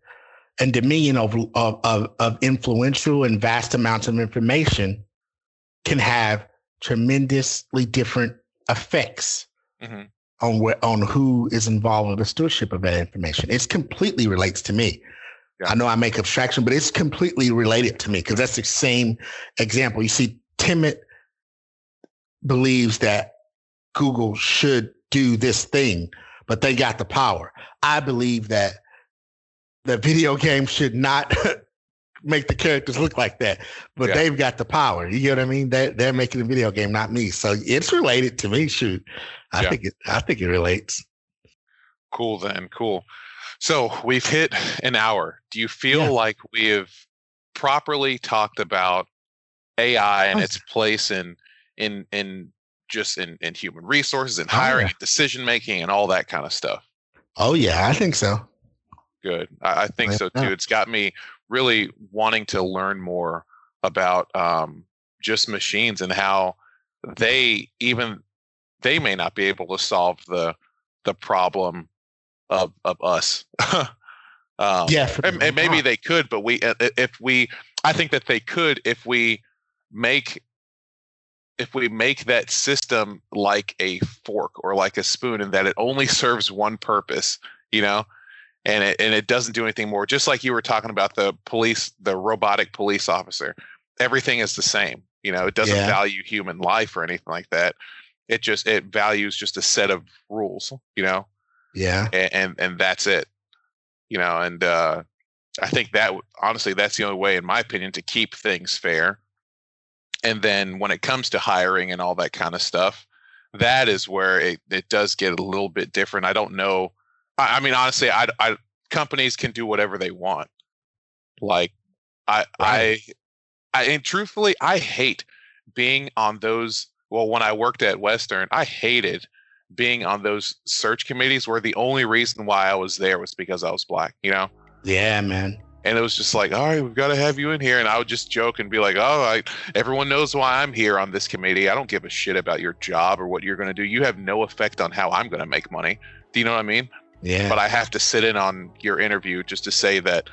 C: and dominion of of of, of influential and vast amounts of information can have tremendously different effects
B: Mhm.
C: on where on who is involved with the stewardship of that information. It's completely relates to me.
B: Yeah.
C: I know I make abstraction, but it's completely related to me because that's the same example. You see, Timnit believes that Google should do this thing, but they got the power. I believe that the video game should not *laughs* make the characters look like that, but
B: Yeah.
C: they've got the power. You get what I mean? They they're making a video game, not me. So it's related to me. Shoot, I
B: Yeah.
C: think it. I think it relates.
B: Cool then, cool. So we've hit an hour. Do you feel
C: Yeah.
B: like we have properly talked about AI and
C: Oh.
B: its place in in in just in, in human resources and
C: Oh,
B: hiring and decision making and all that kind of stuff?
C: Oh yeah, I think so.
B: Good. I, I think so too. It's got me really wanting to learn more about um, just machines and how they even they may not be able to solve the the problem of of us. *laughs* um,
C: Yeah,
B: and, and maybe they could, but we if we I think that they could if we make if we make that system like a fork or like a spoon and that it only *laughs* serves one purpose, you know, and it and it doesn't do anything more. Just like you were talking about the police, the robotic police officer, everything is the same. You know, it doesn't
C: Yeah.
B: value human life or anything like that. It just it values just a set of rules, you know,
C: yeah,
B: and and, and that's it. You know, and uh, I think that honestly, that's the only way, in my opinion, to keep things fair. And then when it comes to hiring and all that kind of stuff, that is where it, it does get a little bit different. I don't know. I, I mean, honestly, I, I companies can do whatever they want. Like, I,
C: Right.
B: I, I, and truthfully, I hate being on those. Well, when I worked at Western, I hated being on those search committees where the only reason why I was there was because I was black. You know,
C: yeah, man.
B: and it was just like, all right, we've got to have you in here. And I would just joke and be like, oh, I, everyone knows why I'm here on this committee. I don't give a shit about your job or what you're going to do. You have no effect on how I'm going to make money. Do you know what I mean?
C: Yeah,
B: But I have to sit in on your interview just to say that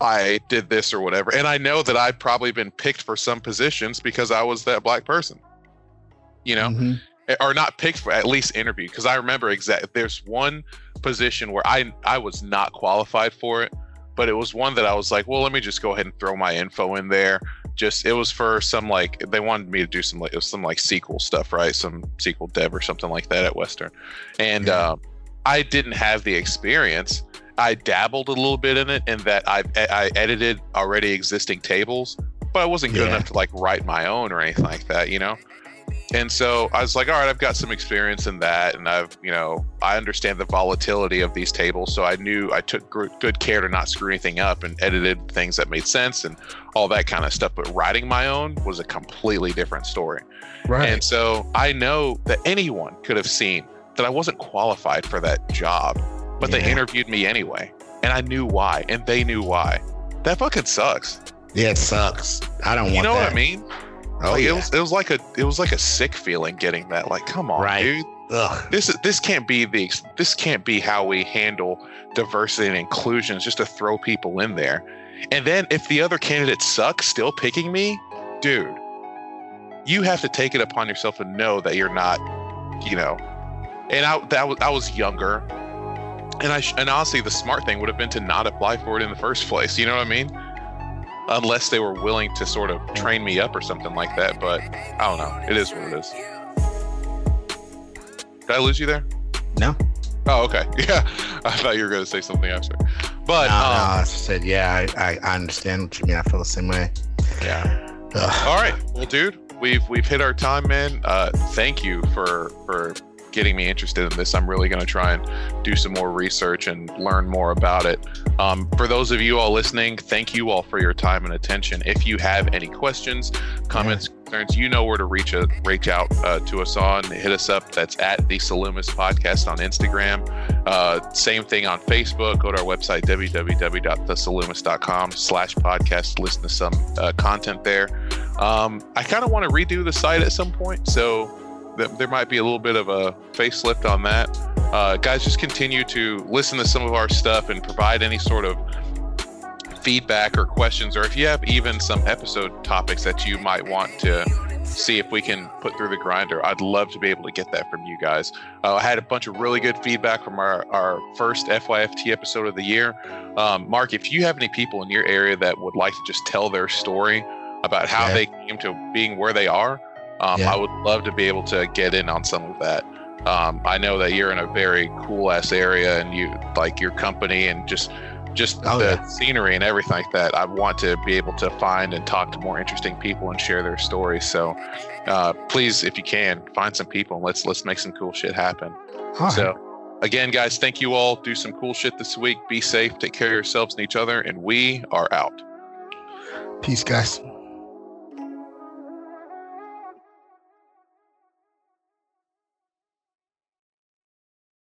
B: I did this or whatever. And I know that I've probably been picked for some positions because I was that black person. You know,
C: Mhm.
B: or not picked for at least interviewed because I remember exact. There's one position where I I was not qualified for it, but it was one that I was like, well, let me just go ahead and throw my info in there. Just it was for some like they wanted me to do some like it was some like SQL stuff, right? Some SQL dev or something like that at Western, and
C: Yeah.
B: um, I didn't have the experience. I dabbled a little bit in it, in that I I edited already existing tables, but I wasn't good
C: Yeah.
B: enough to like write my own or anything like that, you know. And so I was like, all right, I've got some experience in that, and I've, you know, I understand the volatility of these tables. So I knew I took gr- good care to not screw anything up and edited things that made sense and all that kind of stuff. But writing my own was a completely different story.
C: right.
B: And so I know that anyone could have seen that I wasn't qualified for that job, but they interviewed me anyway. And I knew why, and they knew why. That fucking sucks.
C: yeah, it sucks. I don't
B: You
C: want You
B: know
C: that.
B: what I mean?
C: Oh
B: like,
C: yeah.
B: it was it was like a it was like a sick feeling getting that. Like, come on,
C: Right.
B: dude.
C: Ugh.
B: This is this can't be the this can't be how we handle diversity and inclusion. Is just to throw people in there, and then if the other candidates suck, still picking me, dude. You have to take it upon yourself and know that you're not, you know. And I that was I was younger, and I and honestly, the smart thing would have been to not apply for it in the first place. You know what I mean? Unless they were willing to sort of train me up or something like that. But I don't know. It is what it is. Did I lose you there?
C: No.
B: Oh, okay. *laughs* Yeah, I thought you were going to say something after. But
C: no,
B: um,
C: no, I said, yeah, I, I, understand what you mean. I feel the same way.
B: yeah.
C: Ugh.
B: All right. Well, dude, we've we've hit our time, man. Uh, thank you for for getting me interested in this. I'm really going to try and do some more research and learn more about it. Um, for those of you all listening, thank you all for your time and attention. If you have any questions, comments, concerns, you know where to reach a, reach out uh, to us on. Hit us up. That's at the Salumis Podcast on Instagram. Uh, same thing on Facebook. Go to our website www.thesalumis.com slash podcast. Listen to some uh, content there. Um, I kind of want to redo the site at some point, so there might be a little bit of a facelift on that. Uh, guys, just continue to listen to some of our stuff and provide any sort of feedback or questions, or if you have even some episode topics that you might want to see if we can put through the grinder. I'd love to be able to get that from you guys. Uh, I had a bunch of really good feedback from our, our first FYFT episode of the year. Um, Mark, if you have any people in your area that would like to just tell their story about how
C: Yeah.
B: they came to being where they are, um,
C: Yeah.
B: I would love to be able to get in on some of that. Um, I know that you're in a very cool ass area and you like your company and just just
C: Oh,
B: the
C: yeah.
B: scenery and everything like that. I want to be able to find and talk to more interesting people and share their stories. So uh, please, if you can, find some people and let's let's make some cool shit happen.
C: Right.
B: So again, guys, thank you all. Do some cool shit this week. Be safe. Take care of yourselves and each other. And we are out.
C: Peace, guys.